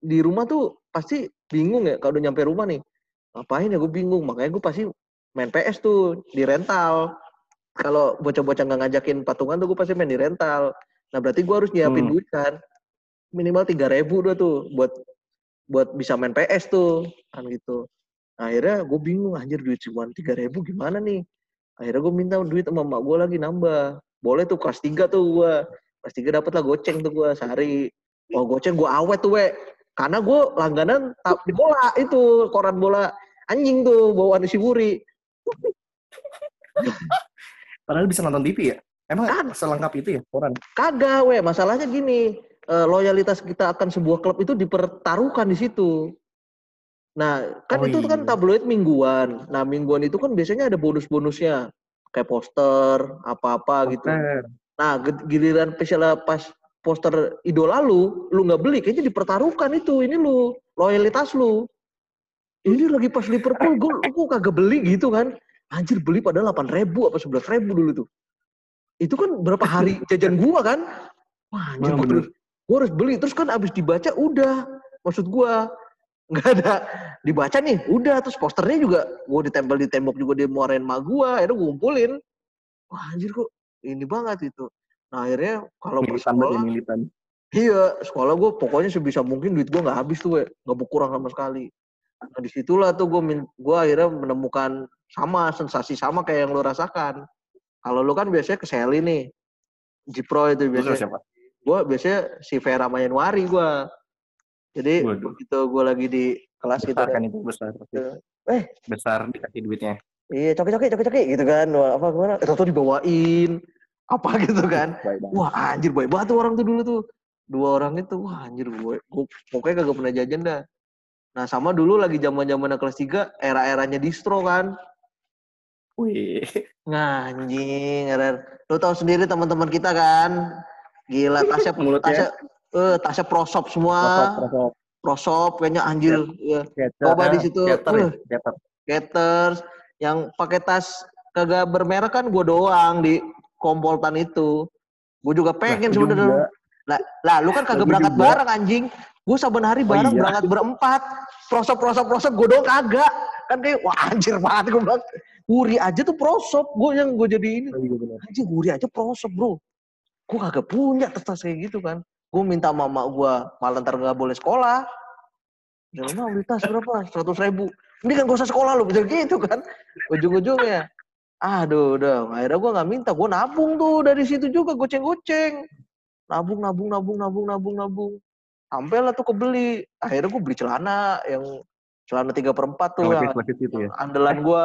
di rumah tuh pasti bingung ya kalau udah nyampe rumah nih. Ngapain ya? Gue bingung. Makanya gue pasti main PS tuh di rental kalau bocah-bocah nggak ngajakin patungan tuh gue pasti main di rental. Nah berarti gue harus nyiapin hmm. duit kan? Minimal tiga ribu udah tuh buat buat bisa main PS tuh kan gitu. Nah, akhirnya gue bingung anjir duit cuma tiga ribu gimana nih? Akhirnya gue minta duit sama emak gue lagi nambah. Boleh tuh kelas tiga tuh gue kelas tiga dapet lah goceng tuh gue sehari. Oh goceng gue awet tuh we karena gue langganan di bola itu koran bola. Anjing tuh bawaan si Buri padahal bisa nonton TV ya emang kan selengkap itu ya koran kagak we masalahnya gini eh, loyalitas kita akan sebuah klub itu dipertaruhkan di situ Nah, kan oh, itu kan iya. kan tabloid mingguan. Nah, mingguan itu kan biasanya ada bonus-bonusnya. Kayak poster, apa-apa gitu. Nah, giliran misalnya pas poster idola lu, lu nggak beli, kayaknya dipertaruhkan itu. Ini lu, loyalitas lu. Ini lagi pas Liverpool, gue, gue kagak beli gitu kan. Anjir, beli pada 8 ribu apa 11 ribu dulu tuh. Itu kan berapa hari jajan gua kan. Wah, anjir, gue harus beli. Terus kan abis dibaca, udah. Maksud gua, nggak ada dibaca nih udah terus posternya juga gue ditempel di tembok juga dia muarain ma gue akhirnya gue kumpulin wah anjir kok ini banget itu nah akhirnya kalau sekolah militan. iya sekolah gue pokoknya sebisa mungkin duit gue nggak habis tuh nggak berkurang sama sekali nah di situlah tuh gue gue akhirnya menemukan sama sensasi sama kayak yang lo rasakan kalau lo kan biasanya ke Sally nih Jipro itu biasanya gue biasanya si Vera Mayanwari gue jadi Waduh. begitu gue lagi di kelas besar gitu kan itu besar pasti. Eh, besar dikasih duitnya. Iya, coki-coki, coki-coki gitu kan. Wah, apa gimana? Itu tuh dibawain apa gitu kan. Wah, anjir baik banget tuh orang tuh dulu tuh. Dua orang itu, wah anjir gue, gue pokoknya kagak pernah jajan dah. Nah, sama dulu lagi zaman-zaman kelas 3, era-eranya distro kan. Wih. Anjing, era Lu tahu sendiri teman-teman kita kan. Gila, tasnya, tasnya, eh tasnya prosop semua. Prosop, prosop. prosop kayaknya anjir. Ya coba di situ. uh, caters yang pakai tas kagak bermerek kan gue doang di kompoltan itu. Gue juga pengen sebenarnya lah, lah lu kan kagak berangkat juga. bareng anjing. Gue saban hari bareng oh, iya. berangkat berempat. Prosop prosop prosop gue doang kagak. Kan kayak wah anjir banget gue bilang Wuri aja tuh prosop gue yang gue jadi ini oh, iya anjing Wuri aja prosop bro. Gue kagak punya tas tas kayak gitu kan. Gue minta mama gue malah ntar gak boleh sekolah. Ya mah beli tas berapa? Seratus ribu. Ini kan gak usah sekolah lo bisa gitu kan. Ujung-ujungnya aduh udah. Akhirnya gue nggak minta gue nabung tuh dari situ juga goceng-goceng. Nabung nabung nabung nabung nabung nabung. Sampai lah tuh kebeli. Akhirnya gue beli celana yang celana tiga perempat tuh yang, itu ya? andalan gue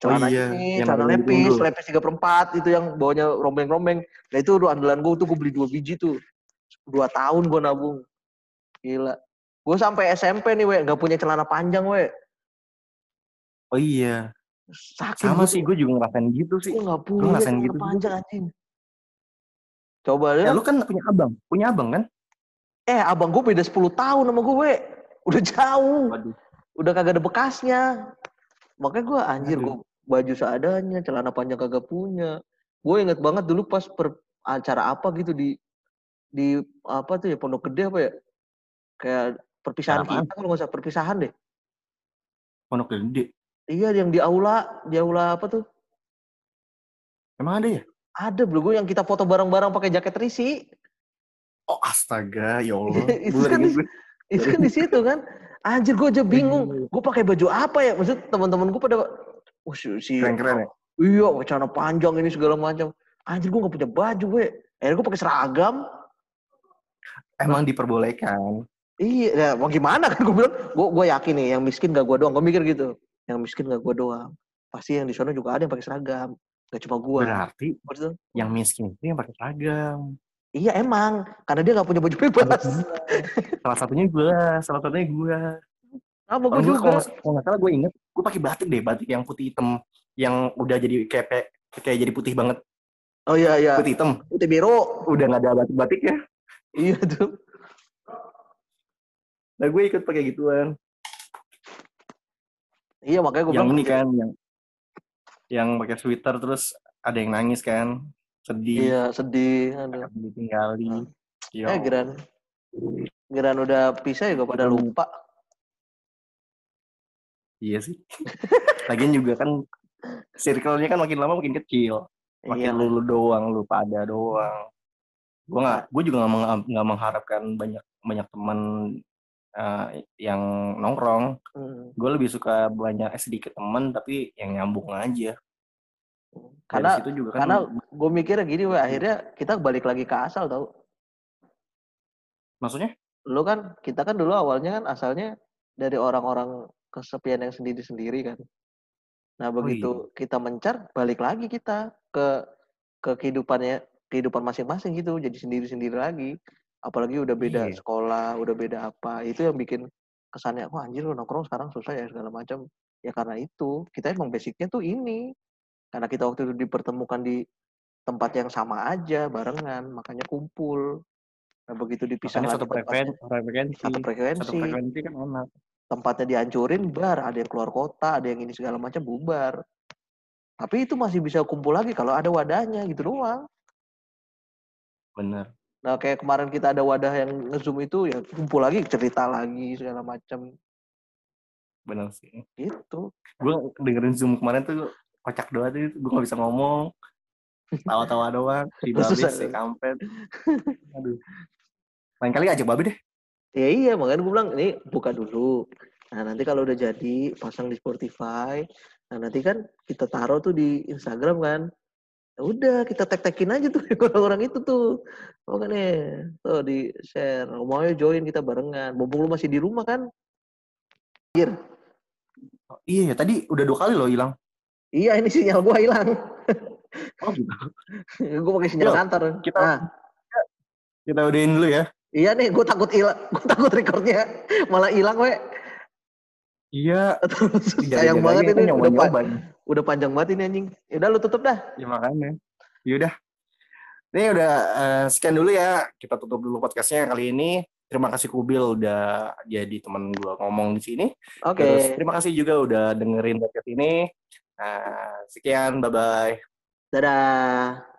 celana oh, iya. ini, celana lepis, lepis tiga perempat itu yang bawahnya rombeng-rombeng. Nah itu udah andalan gue tuh gue beli dua biji tuh. Dua tahun gue nabung. Gila. Gue sampai SMP nih we. Nggak punya celana panjang we. Oh iya. Sakit sama sih gue juga ngerasain gitu sih. Gue nggak punya celana gitu panjang anjing. Coba ya lu kan punya abang? Punya abang kan? Eh abang gue beda 10 tahun sama gue we. Udah jauh. Waduh. udah kagak ada bekasnya. Makanya gue anjir gue baju seadanya celana panjang kagak punya gue inget banget dulu pas per acara apa gitu di di apa tuh ya Pondok Gede apa ya? Kayak perpisahan Apaan? kita kalau nggak usah perpisahan deh. Pondok Gede. Iya yang di aula, di aula apa tuh? Emang ada ya? Ada bro gue yang kita foto bareng-bareng pakai jaket risi. Oh astaga, ya Allah. Itu kan di- Itu kan di situ kan. Anjir gue aja bingung. Gue pakai baju apa ya? Maksud teman-teman gue pada Oh, si, si Keren-keren ya? Iya, celana panjang ini segala macam. Anjir gue gak punya baju gue. Akhirnya gue pakai seragam. Emang diperbolehkan. Iya, ya, mau gimana kan gue bilang. Gue gue yakin nih yang miskin gak gue doang. Gue mikir gitu. Yang miskin gak gue doang. Pasti yang di sana juga ada yang pakai seragam. Gak cuma gue. Berarti Maksudnya, yang miskin itu yang pakai seragam. Iya emang, karena dia gak punya baju bebas. Salah satunya gue, salah satunya gue. Apa gue juga. kalau kalau nggak salah gue inget, gue pakai batik deh, batik yang putih hitam, yang udah jadi kayak kayak jadi putih banget, Oh iya iya, putih hitam. putih biru. Udah nggak ada batik-batik ya. Iya tuh. Nah gue ikut pakai gituan. Iya makanya gue yang bilang. ini kan, yang yang pakai sweater terus ada yang nangis kan, sedih, Iya sedih. Aduh. akan ditinggali. Ya Eh Geran, Geran udah pisah juga pada lupa. Iya sih. Lagian juga kan circle-nya kan makin lama makin kecil. Makin Iya. lu, lu doang, lu pada doang. Gue nggak, gue juga nggak meng- nggak mengharapkan banyak banyak teman eh, yang nongkrong. Hmm. Gue lebih suka banyak eh, sedikit teman tapi yang nyambung aja. Karena situ juga kan karena gue mikirnya gini, weh, akhirnya kita balik lagi ke asal tau. maksudnya Lu kan, kita kan dulu awalnya kan asalnya dari orang-orang kesepian yang sendiri-sendiri kan. Nah begitu kita mencar, balik lagi kita ke ke kehidupannya kehidupan masing-masing gitu, jadi sendiri-sendiri lagi. Apalagi udah beda Iya. sekolah, udah beda apa, itu yang bikin kesannya, wah anjir lu nongkrong sekarang susah ya segala macam. Ya karena itu, kita emang basicnya tuh ini. Karena kita waktu itu dipertemukan di tempat yang sama aja, barengan, makanya kumpul. Nah begitu dipisah makanya lagi satu frekuensi, satu frekuensi, satu frekuensi kan enak. Tempatnya dihancurin, bar, ada yang keluar kota, ada yang ini segala macam, bubar. Tapi itu masih bisa kumpul lagi kalau ada wadahnya gitu doang. Bener. Nah kayak kemarin kita ada wadah yang ngezoom itu ya kumpul lagi cerita lagi segala macam Bener sih. gitu. gue dengerin zoom kemarin tuh kocak doang tuh gue gak bisa ngomong tawa-tawa doang si babi si kampret aduh lain kali ajak babi deh Ya iya makanya gue bilang ini buka dulu. Nah nanti kalau udah jadi pasang di Spotify. Nah nanti kan kita taruh tuh di Instagram kan. Ya udah kita tag-tagin aja tuh orang-orang itu tuh. Makanya tuh di share. Mau join kita barengan. Mumpung lu masih di rumah kan. iya ya tadi udah dua kali loh hilang Iya ini sinyal gua hilang. oh gitu gua pakai sinyal Yo, kantor. kita- Nah, kita udahin dulu ya iya nih gua takut hilang. Gua takut recordnya malah hilang we. iya Sayang banget ini udah, pa- udah panjang banget ini anjing. Ya udah lu tutup dah. ya makanya yaudah ini udah eh, sekian dulu ya kita tutup dulu podcastnya kali ini terima kasih Kubil udah jadi teman gue ngomong di sini Oke. terus terima kasih juga udah dengerin podcast ini Nah, sekian bye bye Dadah.